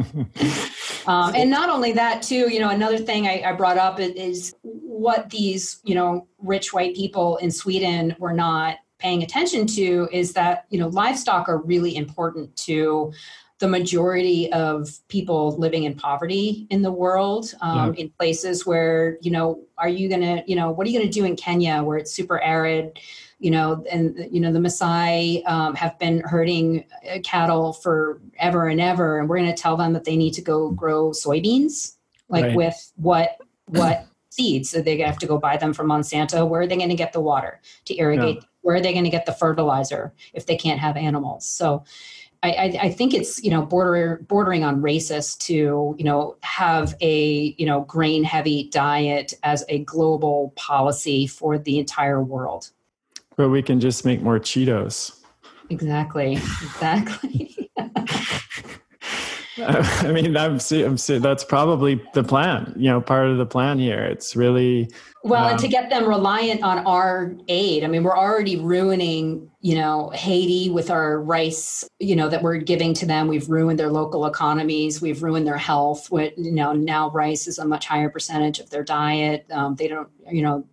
um, and not only that too you know another thing I, I brought up is what these you know rich white people in sweden were not paying attention to is that you know livestock are really important to the majority of people living in poverty in the world um, yeah. in places where you know are you gonna you know what are you gonna do in kenya where it's super arid you know, and you know the Maasai um, have been herding uh, cattle for ever and ever, and we're going to tell them that they need to go grow soybeans, like right. with what what seeds? So they have to go buy them from Monsanto. Where are they going to get the water to irrigate? Yeah. Where are they going to get the fertilizer if they can't have animals? So I, I, think it's you know border, bordering on racist to you know have a you know grain heavy diet as a global policy for the entire world. But we can just make more Cheetos. Exactly. Exactly. I mean, I'm, I'm, that's probably the plan. You know, part of the plan here. It's really well, um, and to get them reliant on our aid. I mean, we're already ruining, you know, Haiti with our rice, you know, that we're giving to them. We've ruined their local economies. We've ruined their health. With, you know, now rice is a much higher percentage of their diet. Um, they don't, you know,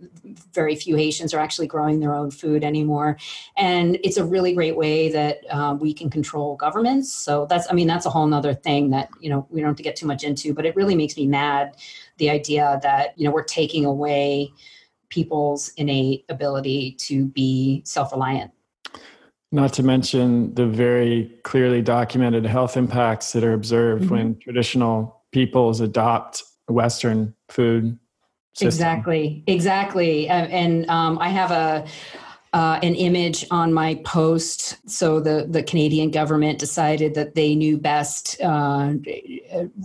very few Haitians are actually growing their own food anymore. And it's a really great way that uh, we can control governments. So that's, I mean, that's a whole nother thing that, you know, we don't have to get too much into, but it really makes me mad the idea that you know we're taking away people's innate ability to be self-reliant not to mention the very clearly documented health impacts that are observed mm-hmm. when traditional peoples adopt western food system. exactly exactly and um, i have a uh, an image on my post. So the, the Canadian government decided that they knew best, uh,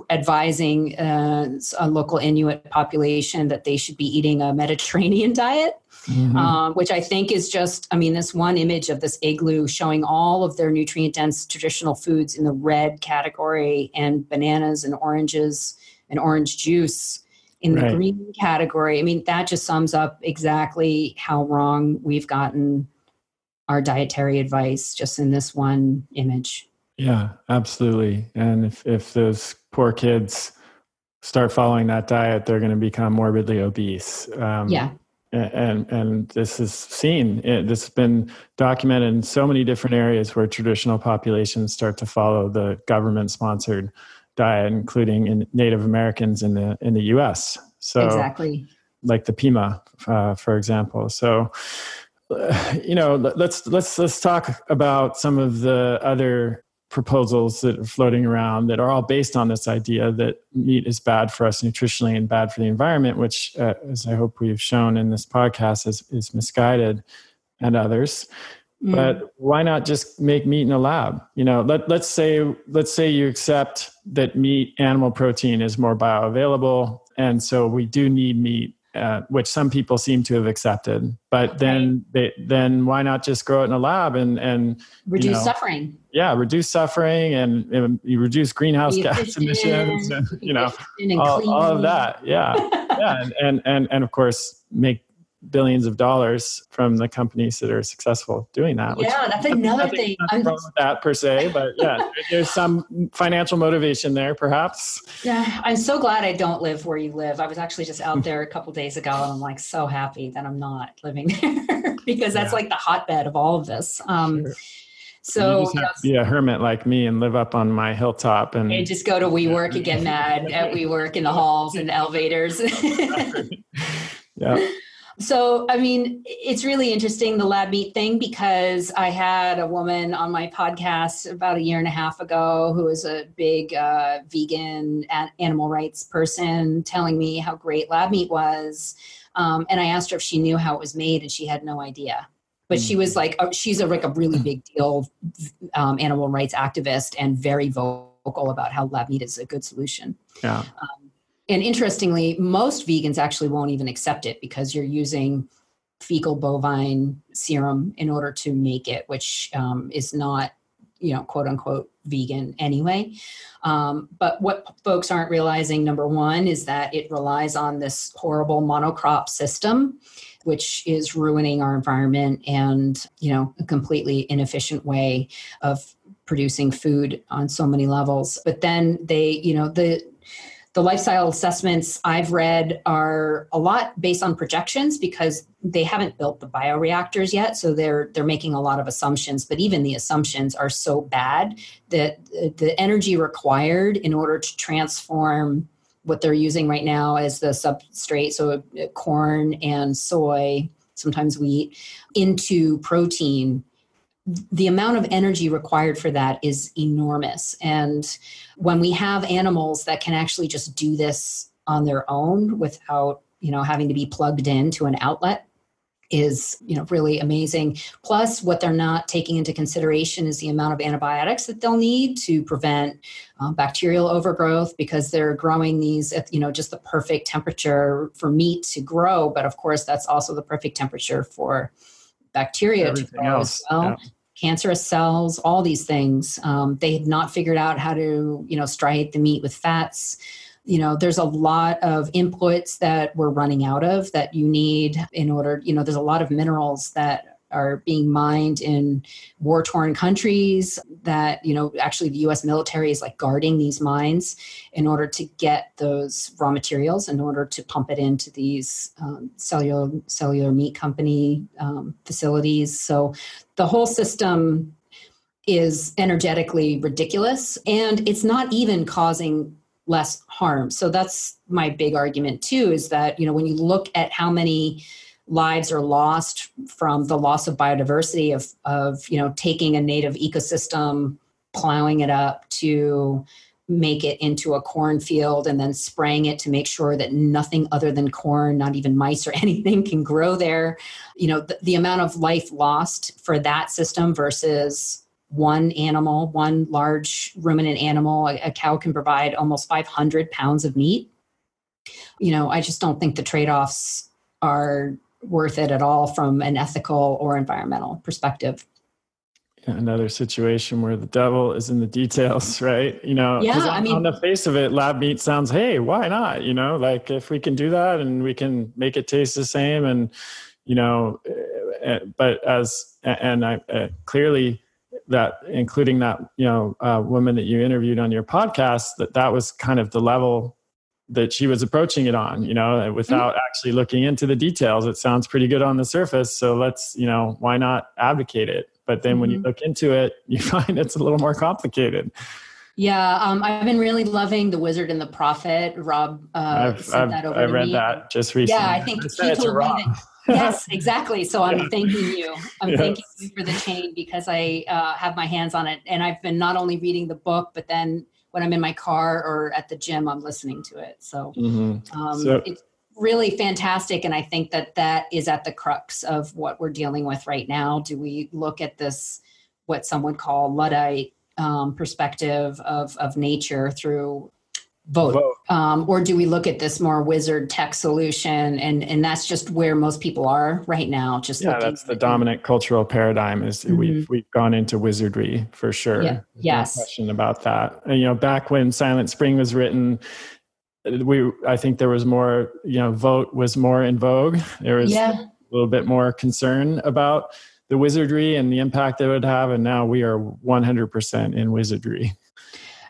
advising uh, a local Inuit population that they should be eating a Mediterranean diet. Mm-hmm. Um, which I think is just, I mean, this one image of this igloo showing all of their nutrient dense traditional foods in the red category and bananas and oranges and orange juice in the right. green category. I mean, that just sums up exactly how wrong we've gotten our dietary advice just in this one image. Yeah, absolutely. And if, if those poor kids start following that diet, they're going to become morbidly obese. Um, yeah. And and this is seen. It, this has been documented in so many different areas where traditional populations start to follow the government-sponsored diet, including in Native Americans in the in the U.S. So exactly, like the Pima, uh, for example. So, uh, you know, let's let's let's talk about some of the other proposals that are floating around that are all based on this idea that meat is bad for us nutritionally and bad for the environment, which, uh, as I hope we've shown in this podcast, is, is misguided, and others. Mm. But why not just make meat in a lab? You know, let, let's say let's say you accept that meat, animal protein, is more bioavailable, and so we do need meat, uh, which some people seem to have accepted. But then they, then why not just grow it in a lab and and reduce you know, suffering? Yeah, reduce suffering and, and you reduce greenhouse gas emissions, and, you know, all, all, of that. Yeah, yeah, and, and and and of course make billions of dollars from the companies that are successful doing that. Yeah, that's another thing. I'm wrong with that per se, but yeah, there's some financial motivation there, perhaps. Yeah, I'm so glad I don't live where you live. I was actually just out there a couple days ago, and I'm like so happy that I'm not living there because that's yeah. like the hotbed of all of this. Um, sure. So you to be a hermit like me and live up on my hilltop and, and just go to WeWork and get mad at WeWork in the halls and elevators. yeah. So, I mean, it's really interesting the lab meat thing because I had a woman on my podcast about a year and a half ago who is a big uh, vegan animal rights person telling me how great lab meat was. Um, and I asked her if she knew how it was made, and she had no idea. But she was like, oh, she's a like a really big deal um, animal rights activist and very vocal about how lab meat is a good solution. Yeah. Um, and interestingly, most vegans actually won't even accept it because you're using fetal bovine serum in order to make it, which um, is not, you know, quote unquote vegan anyway. Um, but what folks aren't realizing, number one, is that it relies on this horrible monocrop system, which is ruining our environment and, you know, a completely inefficient way of producing food on so many levels. But then they, you know, the the life cycle assessments I've read are a lot based on projections because they haven't built the bioreactors yet, so they're they're making a lot of assumptions. But even the assumptions are so bad that the energy required in order to transform what they're using right now as the substrate, so corn and soy, sometimes wheat, into protein the amount of energy required for that is enormous. And when we have animals that can actually just do this on their own without, you know, having to be plugged into an outlet, is you know really amazing plus what they're not taking into consideration is the amount of antibiotics that they'll need to prevent um, bacterial overgrowth because they're growing these at you know just the perfect temperature for meat to grow but of course that's also the perfect temperature for bacteria Everything to grow else, as well yeah. Cancerous cells all these things. Um, they had not figured out how to you know striate the meat with fats. You know there's a lot of inputs that we're running out of that you need in order you know there's a lot of minerals that are being mined in war torn countries that you know actually the US military is like guarding these mines in order to get those raw materials in order to pump it into these um, cellular cellular meat company um, facilities. So the whole system is energetically ridiculous and it's not even causing less harm. So that's my big argument too is that, you know, when you look at how many lives are lost from the loss of biodiversity of of, you know, taking a native ecosystem, plowing it up to make it into a cornfield and then spraying it to make sure that nothing other than corn, not even mice or anything can grow there. You know, the, the amount of life lost for that system versus one animal, one large ruminant animal, a, a, cow can provide almost 500 pounds of meat. You know, I just don't think the trade offs are worth it at all from an ethical or environmental perspective. Another situation where the devil is in the details, right? You know, yeah, on, I mean, on the face of it, lab meat sounds, hey, why not? You know, like if we can do that and we can make it taste the same, and you know, eh, but as and I uh, clearly that including that you know uh, woman that you interviewed on your podcast that that was kind of the level that she was approaching it on you know without mm-hmm. actually looking into the details it sounds pretty good on the surface so let's you know why not advocate it but then mm-hmm. when you mm-hmm. look into it you find it's a little more complicated yeah, um, I've been really loving The Wizard and the Prophet. Robb uh, I've, sent I've, that over I read me. that just recently. Yeah, I think I he told me that yes, exactly. So I'm yeah. thanking you. I'm yes. thanking you for the chain because I uh, have my hands on it, and I've been not only reading the book, but then when I'm in my car or at the gym, I'm listening to it. So, mm-hmm. um, so it's really fantastic, and I think that that is at the crux of what we're dealing with right now. Do we look at this, what some would call luddite um, perspective of of nature through Vogt, Vogt. Um, or do we look at this more wizard tech solution and and that's just where most people are right now just yeah that's the dominant cultural paradigm is mm-hmm. we've we've gone into wizardry for sure yeah. yes no question about that and, you know back when silent spring was written we i think there was more you know Vogt was more in vogue there was yeah. a little bit more concern about the wizardry and the impact it would have and now we are 100% in wizardry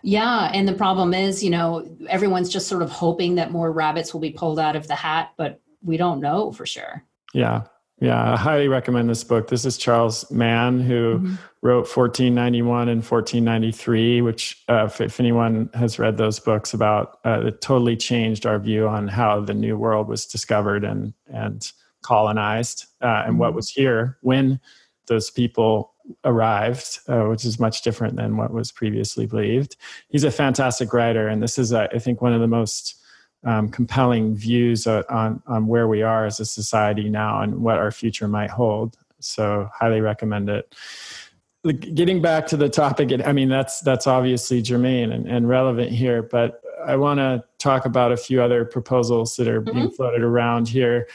yeah, and the problem is, you know, everyone's just sort of hoping that more rabbits will be pulled out of the hat, but we don't know for sure. Yeah. Yeah, I highly recommend this book. This is Charles Mann, who mm-hmm. wrote 1491 and 1493, which, uh, if, if, anyone has read those books about, uh, it totally changed our view on how the New World was discovered and and colonized, uh, and mm-hmm. what was here when those people arrived, uh, which is much different than what was previously believed. He's a fantastic writer, and this is, uh, I think, one of the most um, compelling views on on where we are as a society now and what our future might hold. So, highly recommend it. Getting back to the topic, I mean that's that's obviously germane and, and relevant here, but I want to talk about a few other proposals that are being mm-hmm. floated around here,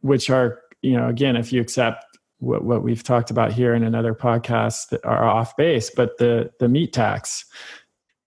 which are you know again, if you accept what, what we've talked about here in another podcast that are off base, but the the meat tax.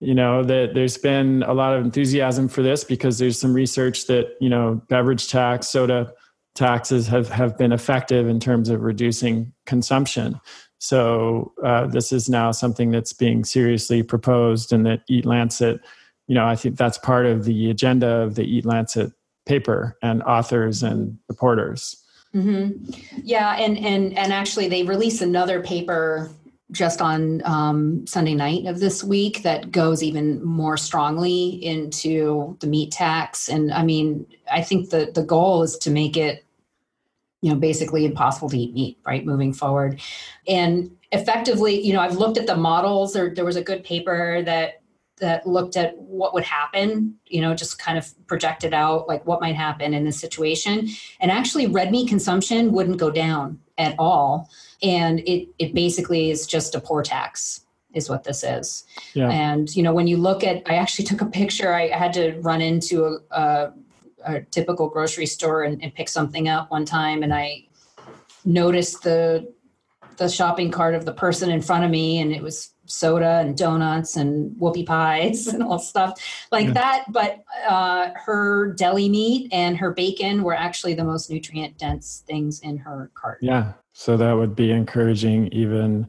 You know that there's been a lot of enthusiasm for this because there's some research that you know beverage tax, soda taxes have have been effective in terms of reducing consumption. So uh, this is now something that's being seriously proposed, and that Eat Lancet, you know, I think that's part of the agenda of the Eat Lancet paper and authors and reporters. Mm-hmm. Yeah, and and and actually, they released another paper just on um, Sunday night of this week that goes even more strongly into the meat tax. And I mean, I think the the goal is to make it, you know, basically impossible to eat meat, right, moving forward. And effectively, you know, I've looked at the models. There, there was a good paper that that looked at what would happen, you know, just kind of projected out like what might happen in this situation. And actually, red meat consumption wouldn't go down at all. And it, it basically is just a poor tax is what this is. Yeah. And, you know, when you look at, I actually took a picture, I had to run into a, a, a typical grocery store and, and pick something up one time. And I noticed the, the shopping cart of the person in front of me and it was soda and donuts and whoopie pies and all stuff like yeah. that. But uh, her deli meat and her bacon were actually the most nutrient dense things in her cart. Yeah. So that would be encouraging even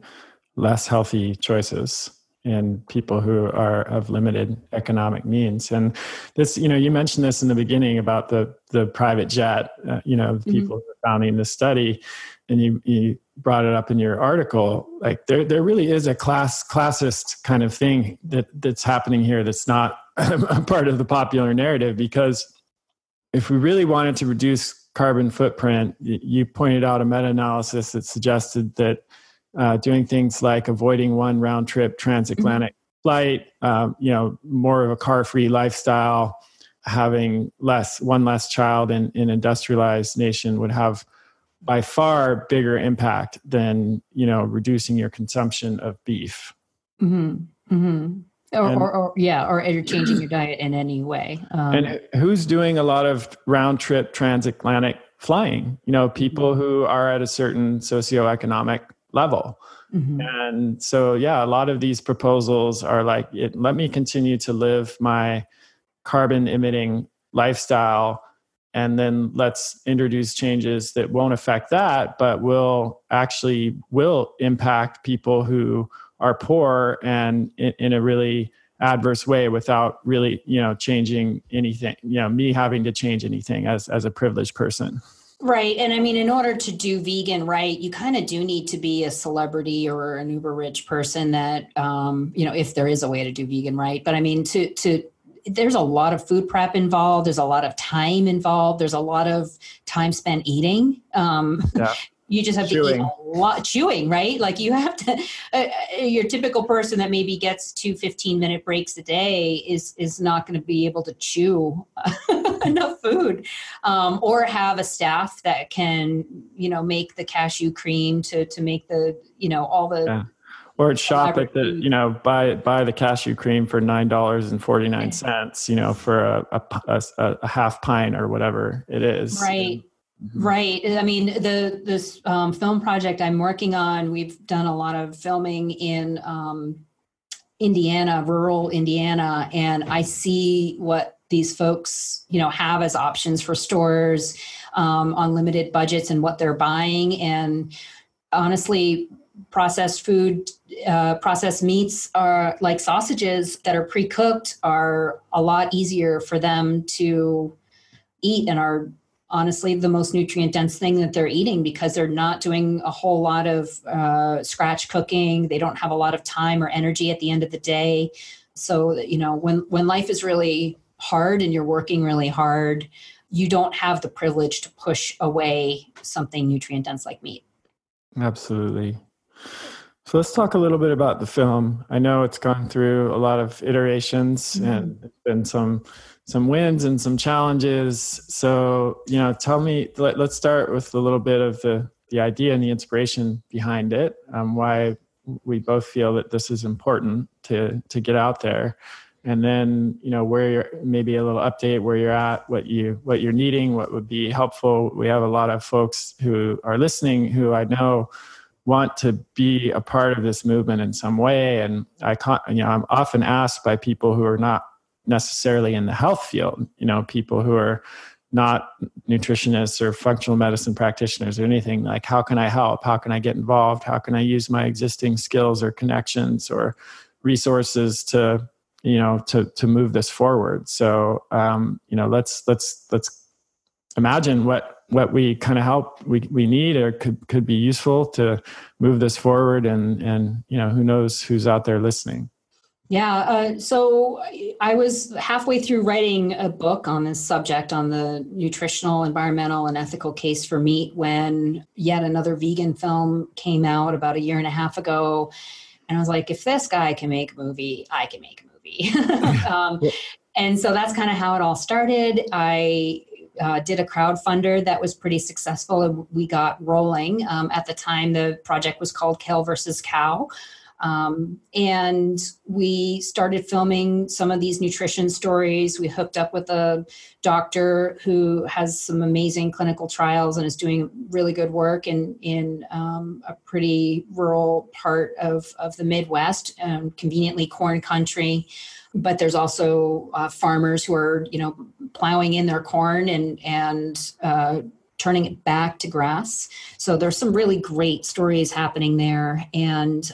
less healthy choices in people who are of limited economic means and this you know you mentioned this in the beginning about the the private jet uh, you know mm-hmm. people mm-hmm. founding the study and you you brought it up in your article like there there really is a class classist kind of thing that that's happening here that's not a part of the popular narrative because if we really wanted to reduce carbon footprint you pointed out a meta-analysis that suggested that uh, doing things like avoiding one round trip transatlantic mm-hmm. flight um, you know more of a car free lifestyle having less one less child in an industrialized nation would have by far bigger impact than you know reducing your consumption of beef. Mm-hmm. Mm-hmm. Or, and, or, or, yeah, or you're changing your diet in any way. Um, and who's doing a lot of round trip transatlantic flying? You know, people mm-hmm. who are at a certain socioeconomic level. Mm-hmm. And so, yeah, a lot of these proposals are like, it, let me continue to live my carbon emitting lifestyle and then let's introduce changes that won't affect that but will actually will impact people who are poor and in, in, a really adverse way without really you know changing anything you know me having to change anything as as a privileged person Right. And I mean, in order to do vegan right, you kind of do need to be a celebrity or an uber rich person that, um, you know, if there is a way to do vegan right. But I mean, to, to, there's a lot of food prep involved. There's a lot of time involved. There's a lot of time spent eating. Um, yeah. You just have chewing. to eat a lot chewing, right? Like you have to. Uh, uh your typical person that maybe gets two 15 minute breaks a day is is not going to be able to chew enough food, um, or have a staff that can you know make the cashew cream to to make the you know all the yeah or shop at the you know buy buy the cashew cream for nine dollars and forty nine cents you know for a, a, a, a, half pint or whatever it is. Right. Mm-hmm. right. I mean the this um, film project i'm working on we've done a lot of filming in um, indiana rural indiana and i see what these folks you know have as options for stores um, on limited budgets and what they're buying. And honestly processed food, uh, processed meats are like sausages that are pre-cooked are a lot easier for them to eat and are honestly the most nutrient dense thing that they're eating because they're not doing a whole lot of uh, scratch cooking. They don't have a lot of time or energy at the end of the day. So you know when when life is really hard and you're working really hard, you don't have the privilege to push away something nutrient dense like meat. Absolutely. So let's talk a little bit about the film. I know it's gone through a lot of iterations mm-hmm. and it's been some some wins and some challenges. So, you know, tell me let, us start with a little bit of the the idea and the inspiration behind it. Um, why we both feel that this is important to to get out there and then you know where you're maybe a little update where you're at what you what you're needing what would be helpful we have a lot of folks who are listening who i know want to be a part of this movement in some way. And I can't, you know, I'm often asked by people who are not necessarily in the health field, you know, people who are not nutritionists or functional medicine practitioners or anything like how can i help? How can i get involved? How can i use my existing skills or connections or resources to you know to to move this forward? So um, you know let's let's let's imagine what what we kind of help we, we need or could, could be useful to move this forward and and you know who knows who's out there listening. Yeah uh, so i was halfway through writing a book on this subject on the nutritional environmental and ethical case for meat when yet another vegan film came out about a year and a half ago. And i was like if this guy can make a movie i can make a movie. Um, and so that's kind of how it all started. I uh, did a crowdfunder that was pretty successful and we got rolling. Um, at the time, the project was called Kale versus Cow. Um, and we started filming some of these nutrition stories. We hooked up with a doctor who has some amazing clinical trials and is doing really good work in in um, a pretty rural part of of the Midwest, um, conveniently corn country. But there's also uh, farmers who are you know plowing in their corn and and uh, turning it back to grass. So there's some really great stories happening there. And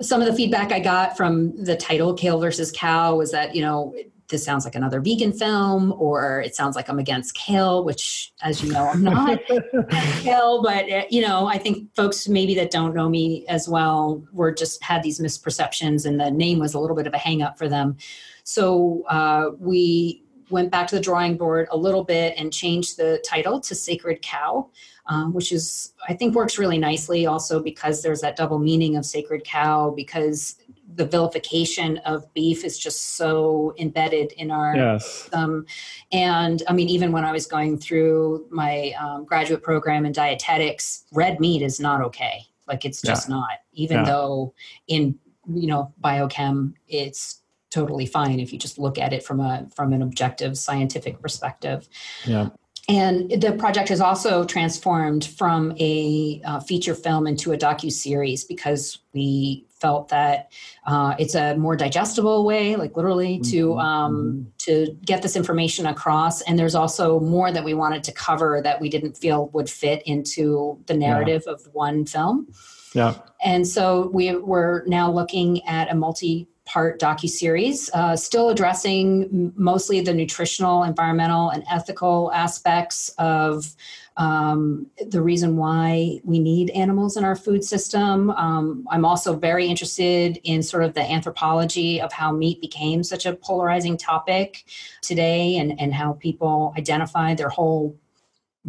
some of the feedback I got from the title Kale versus Cow was that, you know, this sounds like another vegan film or it sounds like I'm against kale, which as you know, I'm not kale, but uh, you know, I think folks maybe that don't know me as well were just had these misperceptions and the name was a little bit of a hang up for them. So uh, we went back to the drawing board a little bit and changed the title to Sacred Cow um, which is I think works really nicely also because there's that double meaning of sacred cow because the vilification of beef is just so embedded in our yes. um, and I mean even when I was going through my um, graduate program in dietetics, red meat is not okay. Like it's just yeah. not, even yeah. though in you know biochem it's totally fine if you just look at it from a from an objective scientific perspective. Yeah and the project has also transformed from a uh, feature film into a docu series because we felt that uh, it's a more digestible way, like literally, to mm-hmm. um, mm-hmm. to get this information across. And there's also more that we wanted to cover that we didn't feel would fit into the narrative yeah. of one film. Yeah. And so we were now looking at a multi part docu-series uh, still addressing mostly the nutritional environmental and ethical aspects of um, the reason why we need animals in our food system um, i'm also very interested in sort of the anthropology of how meat became such a polarizing topic today and, and how people identify their whole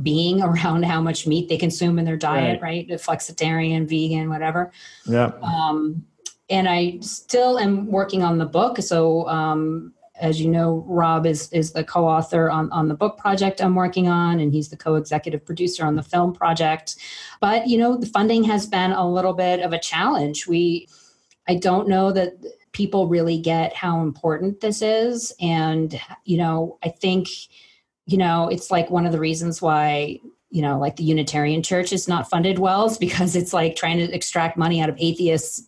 being around how much meat they consume in their diet, right? right? Flexitarian, vegan, whatever. Yeah. Um, and I still am working on the book. So, um, as you know, Robb is is the co-author on, on the book project I'm working on, and he's the co-executive producer on the film project. But you know, the funding has been a little bit of a challenge. We, I don't know that people really get how important this is, and you know, I think, you know, it's like one of the reasons why you know, like the Unitarian Church is not funded well, is because it's like trying to extract money out of atheists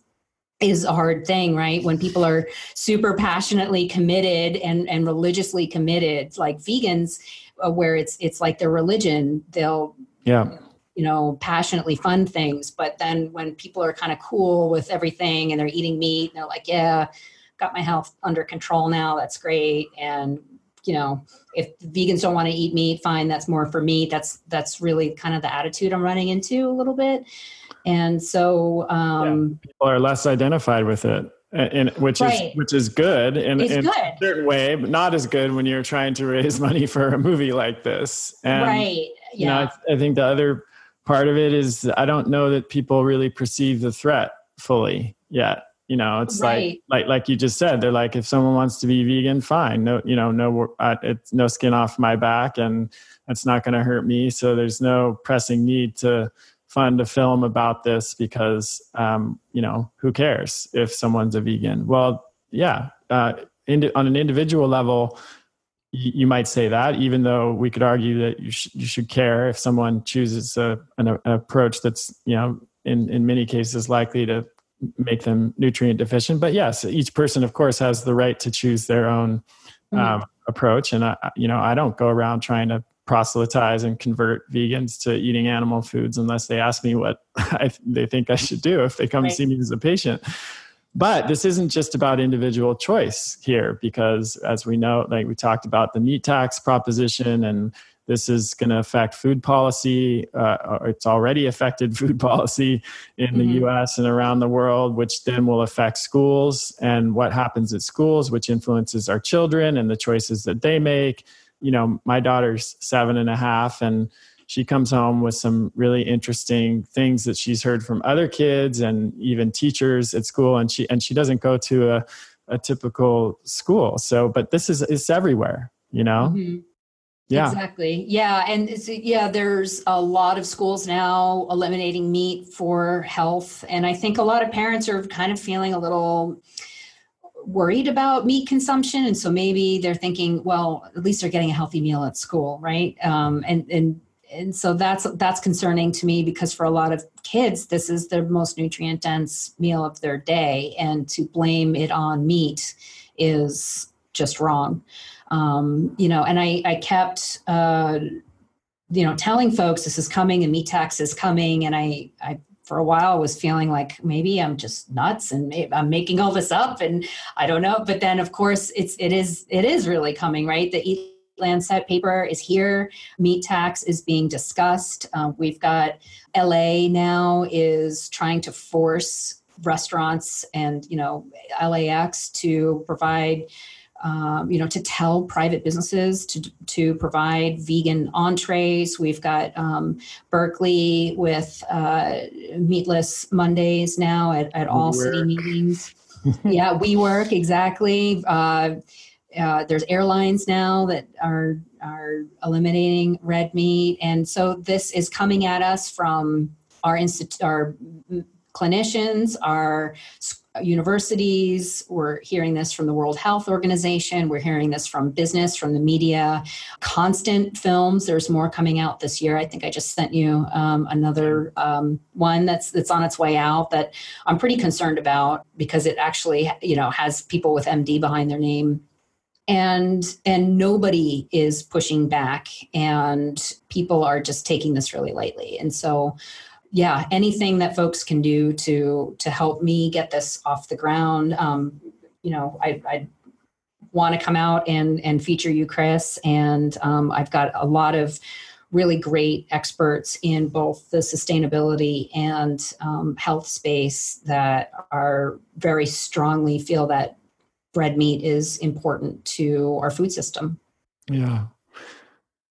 is a hard thing, right? When people are super passionately committed and, and religiously committed, like vegans, uh, where it's it's like their religion, they'll yeah you know passionately fund things. But then when people are kind of cool with everything and they're eating meat, and they're like, yeah, got my health under control now. That's great. And you know, if vegans don't want to eat meat, fine. That's more for me. That's that's really kind of the attitude I'm running into a little bit and so um, yeah, people are less identified with it and which right. is which is good in, in good. a certain way but not as good when you're trying to raise money for a movie like this and right yeah. you know I, I think the other part of it is i don't know that people really perceive the threat fully yet you know it's right. like like like you just said they're like if someone wants to be vegan fine no you know no uh, it's no skin off my back and that's not going to hurt me so there's no pressing need to fund a film about this because um, you know who cares if someone's a vegan? Well yeah uh, on an individual level you might say that even though we could argue that you, sh- you should care if someone chooses a, an, an, approach that's you know in, in many cases likely to make them nutrient deficient. But yes each person of course has the right to choose their own mm-hmm. um, approach. And I, you know i don't go around trying to proselytize and convert vegans to eating animal foods unless they ask me what I, they think I should do if they come right. see me as a patient. But this isn't just about individual choice here, because as we know, like we talked about the meat tax proposition, and this is going to affect food policy. Uh, it's already affected food policy in mm-hmm. the US and around the world, which then will affect schools and what happens at schools, which influences our children and the choices that they make you know, my daughter's seven and a half and she comes home with some really interesting things that she's heard from other kids and even teachers at school and she and she doesn't go to a a typical school. So, but this is it's everywhere, you know. Mm-hmm. Yeah. Exactly. Yeah. And yeah, there's a lot of schools now eliminating meat for health. And I think a lot of parents are kind of feeling a little worried about meat consumption. And so maybe they're thinking, well, at least they're getting a healthy meal at school, right? Um, and, and, and so that's that's concerning to me because for a lot of kids this is the most nutrient dense meal of their day and to blame it on meat is just wrong um, you know, and I, I kept, uh, you know, telling folks this is coming and meat tax is coming. And I, I, for a while was feeling like maybe I'm just nuts and I'm making all this up and I don't know. But then of course it's, it is, it is really coming, right? The Eat Lancet paper is here. Meat tax is being discussed. Uh, we've got LA now is trying to force restaurants and you know LAX to provide um, you know, to tell private businesses to to provide vegan entrees. We've got um, Berkeley with uh, meatless Mondays now at, at all city meetings. yeah, we work exactly. Uh, uh, there's airlines now that are are eliminating red meat, and so this is coming at us from our institute, our clinicians, our universities. We're hearing this from the World Health Organization. We're hearing this from business, from the media. Constant films. There's more coming out this year. I think I just sent you um, another um, one that's that's on its way out that I'm pretty concerned about because it actually you know has people with MD behind their name and and nobody is pushing back and people are just taking this really lightly and so yeah, anything that folks can do to to help me get this off the ground. Um, you know, I, I want to come out and and feature you, Chris, and um, I've got a lot of really great experts in both the sustainability and um, health space that are very strongly feel that red meat is important to our food system. Yeah,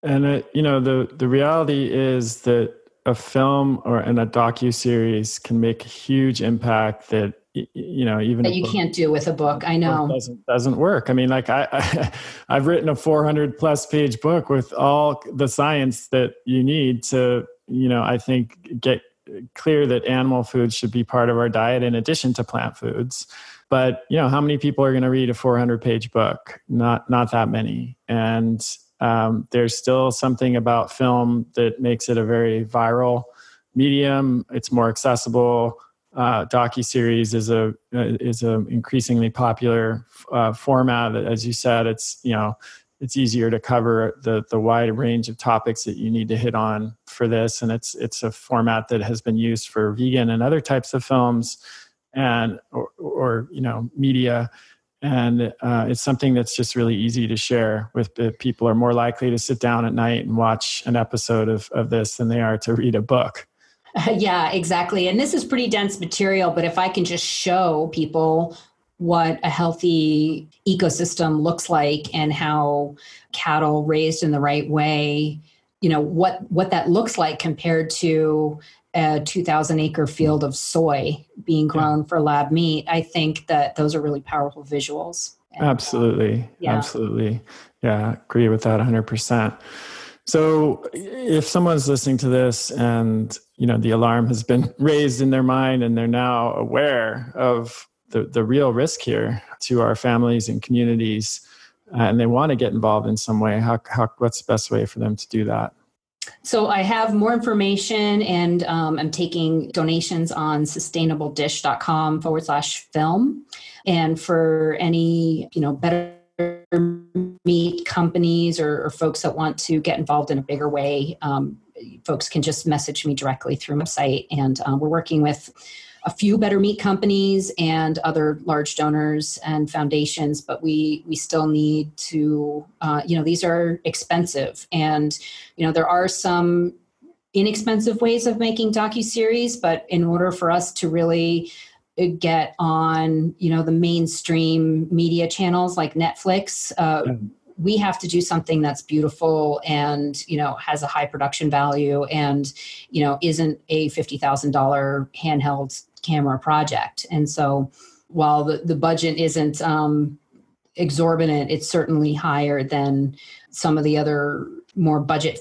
and it, you know the the reality is that a film or in a docu series can make a huge impact that you know even that you can't do with a book. I know. doesn't doesn't work. I mean like i, I i've written a 400 plus page book with all the science that you need to you know i think get clear that animal foods should be part of our diet in addition to plant foods. But you know how many people are going to read a 400 page book? Not not that many. And um, there's still something about film that makes it a very viral medium. It's more accessible. Uh, docu series is a is a increasingly popular uh, format. As you said, it's you know it's easier to cover the the wide range of topics that you need to hit on for this, and it's it's a format that has been used for vegan and other types of films, and or, or you know media and uh, it's something that's just really easy to share with people are more likely to sit down at night and watch an episode of, of this than they are to read a book. Yeah exactly. And this is pretty dense material but if i can just show people what a healthy ecosystem looks like and how cattle raised in the right way you know what what that looks like compared to a 2000 acre field of soy being grown yeah. for lab meat i think that those are really powerful visuals. And, absolutely. uh, yeah. absolutely. Yeah agree with that 100% so if someone's listening to this and you know the alarm has been raised in their mind and they're now aware of the, the real risk here to our families and communities uh, and they want to get involved in some way how, how what's the best way for them to do that so I have more information and um, I'm taking donations on sustainabledish.com forward slash film. And for any, you know, better meat companies or, or, folks that want to get involved in a bigger way, um, folks can just message me directly through my site. And um, we're working with a few better meat companies and other large donors and foundations but we we still need to uh, you know these are expensive and you know there are some inexpensive ways of making docu-series but in order for us to really uh, get on you know the mainstream media channels like netflix uh, yeah. we have to do something that's beautiful and you know has a high production value and you know isn't a $50000 handheld camera project. And so while the, the budget isn't um, exorbitant, it's certainly higher than some of the other more budget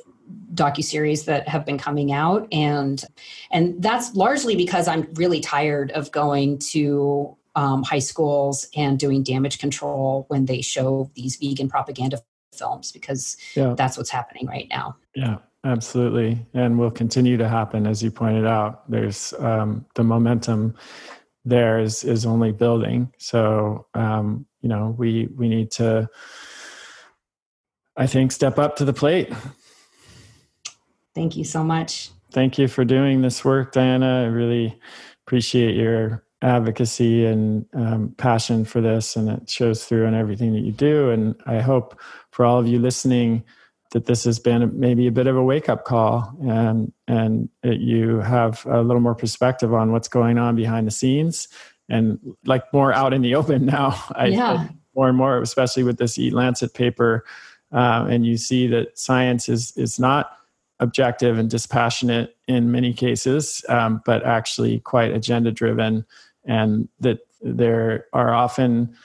docuseries that have been coming out and and that's largely because i'm really tired of going to um, high schools and doing damage control when they show these vegan propaganda films because yeah. that's what's happening right now yeah absolutely and will continue to happen as you pointed out there's um, the momentum there is is only building so um, you know we we need to i think step up to the plate Thank you so much. Thank you for doing this work, Diana. I really appreciate your advocacy and um, passion for this, and it shows through in everything that you do. And I hope for all of you listening that this has been maybe a bit of a wake up call, and and you have a little more perspective on what's going on behind the scenes, and like more out in the open now. I, yeah. more and more, especially with this Eat Lancet paper, uh, and you see that science is is not objective and dispassionate in many cases, um, but actually quite agenda driven, and that there are often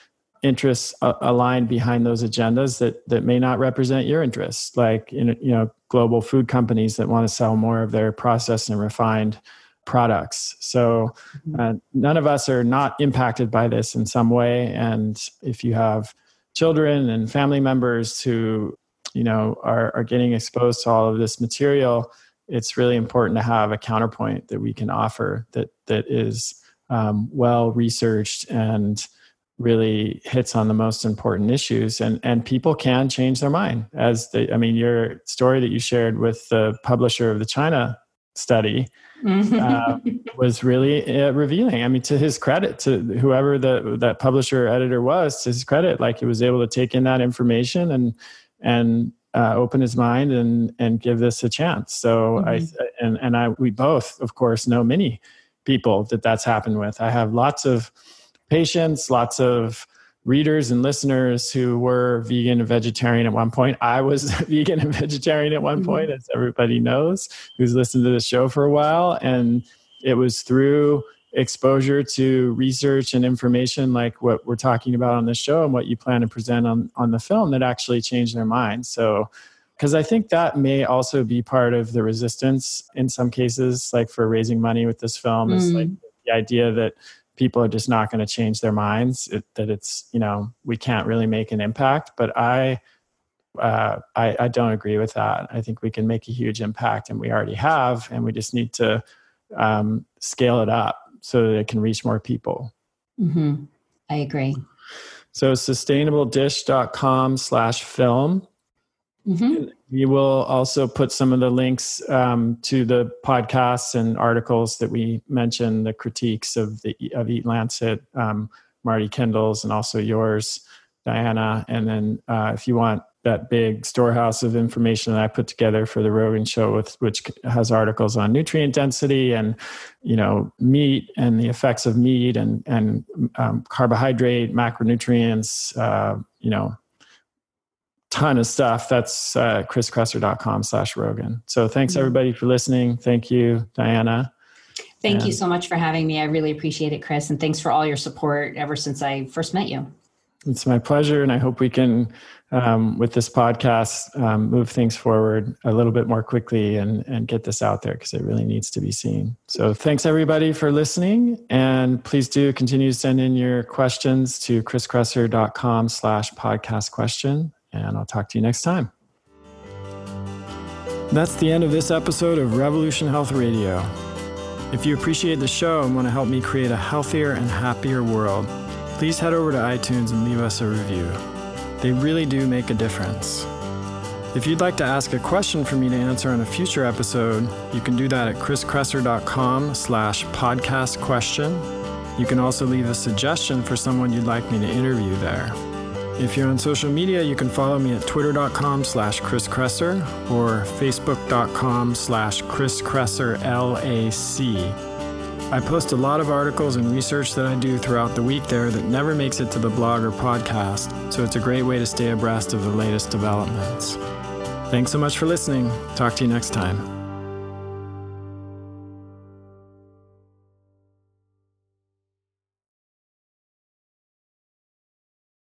interests uh, aligned behind those agendas that that may not represent your interests, like in you know global food companies that want to sell more of their processed and refined products. So mm-hmm. uh, none of us are not impacted by this in some way, and if you have children and family members who you know are, are getting exposed to all of this material it's really important to have a counterpoint that we can offer that that is um, well researched and really hits on the most important issues and and people can change their mind as they i mean your story that you shared with the publisher of the china study uh, was really uh, revealing i mean to his credit to whoever the that publisher editor was to his credit like he was able to take in that information and and uh, open his mind and and give this a chance. So mm-hmm. I and and I we both of course know many people that that's happened with. I have lots of patients, lots of readers and listeners who were vegan and vegetarian at one point. I was vegan and vegetarian at one mm-hmm. point, as everybody knows, who's listened to the show for a while, and it was through exposure to research and information like what we're talking about on the show and what you plan to present on, on the film that actually changed their minds. So, because I think that may also be part of the resistance in some cases, like for raising money with this film, mm. is like the idea that people are just not going to change their minds, it, that it's, you know, we can't really make an impact. But I, uh, I, I don't agree with that. I think we can make a huge impact, and we already have, and we just need to um, scale it up so that it can reach more people. Mm-hmm. I agree. So sustainabledish.com slash film. Mm-hmm. We will also put some of the links um, to the podcasts and articles that we mentioned, the critiques of the of Eat Lancet, um, Marty Kendall's, and also yours, Diana. And then uh, if you want that big storehouse of information that I put together for the Rogan show with which has articles on nutrient density and you know meat and the effects of meat and and um, carbohydrate macronutrients uh, you know ton of stuff. That's uh, chriskresser.com slash rogan. So thanks everybody for listening. Thank you diana. Thank and, you so much for having me. I really appreciate it chris and thanks for all your support ever since i first met you. It's my pleasure, and I hope we can, um, with this podcast, um, move things forward a little bit more quickly and and get this out there because it really needs to be seen. So, thanks everybody for listening, and please do continue to send in your questions to chriskresser.com/slash podcast question, and I'll talk to you next time. That's the end of this episode of Revolution Health Radio. If you appreciate the show and want to help me create a healthier and happier world please head over to iTunes and leave us a review. They really do make a difference. If you'd like to ask a question for me to answer on a future episode, you can do that at chriskresser.com slash podcast question. You can also leave a suggestion for someone you'd like me to interview there. If you're on social media, you can follow me at twitter.com slash chriskresser or facebook.com slash chriskresserlac. I post a lot of articles and research that I do throughout the week there that never makes it to the blog or podcast, so it's a great way to stay abreast of the latest developments. Thanks so much for listening. Talk to you next time.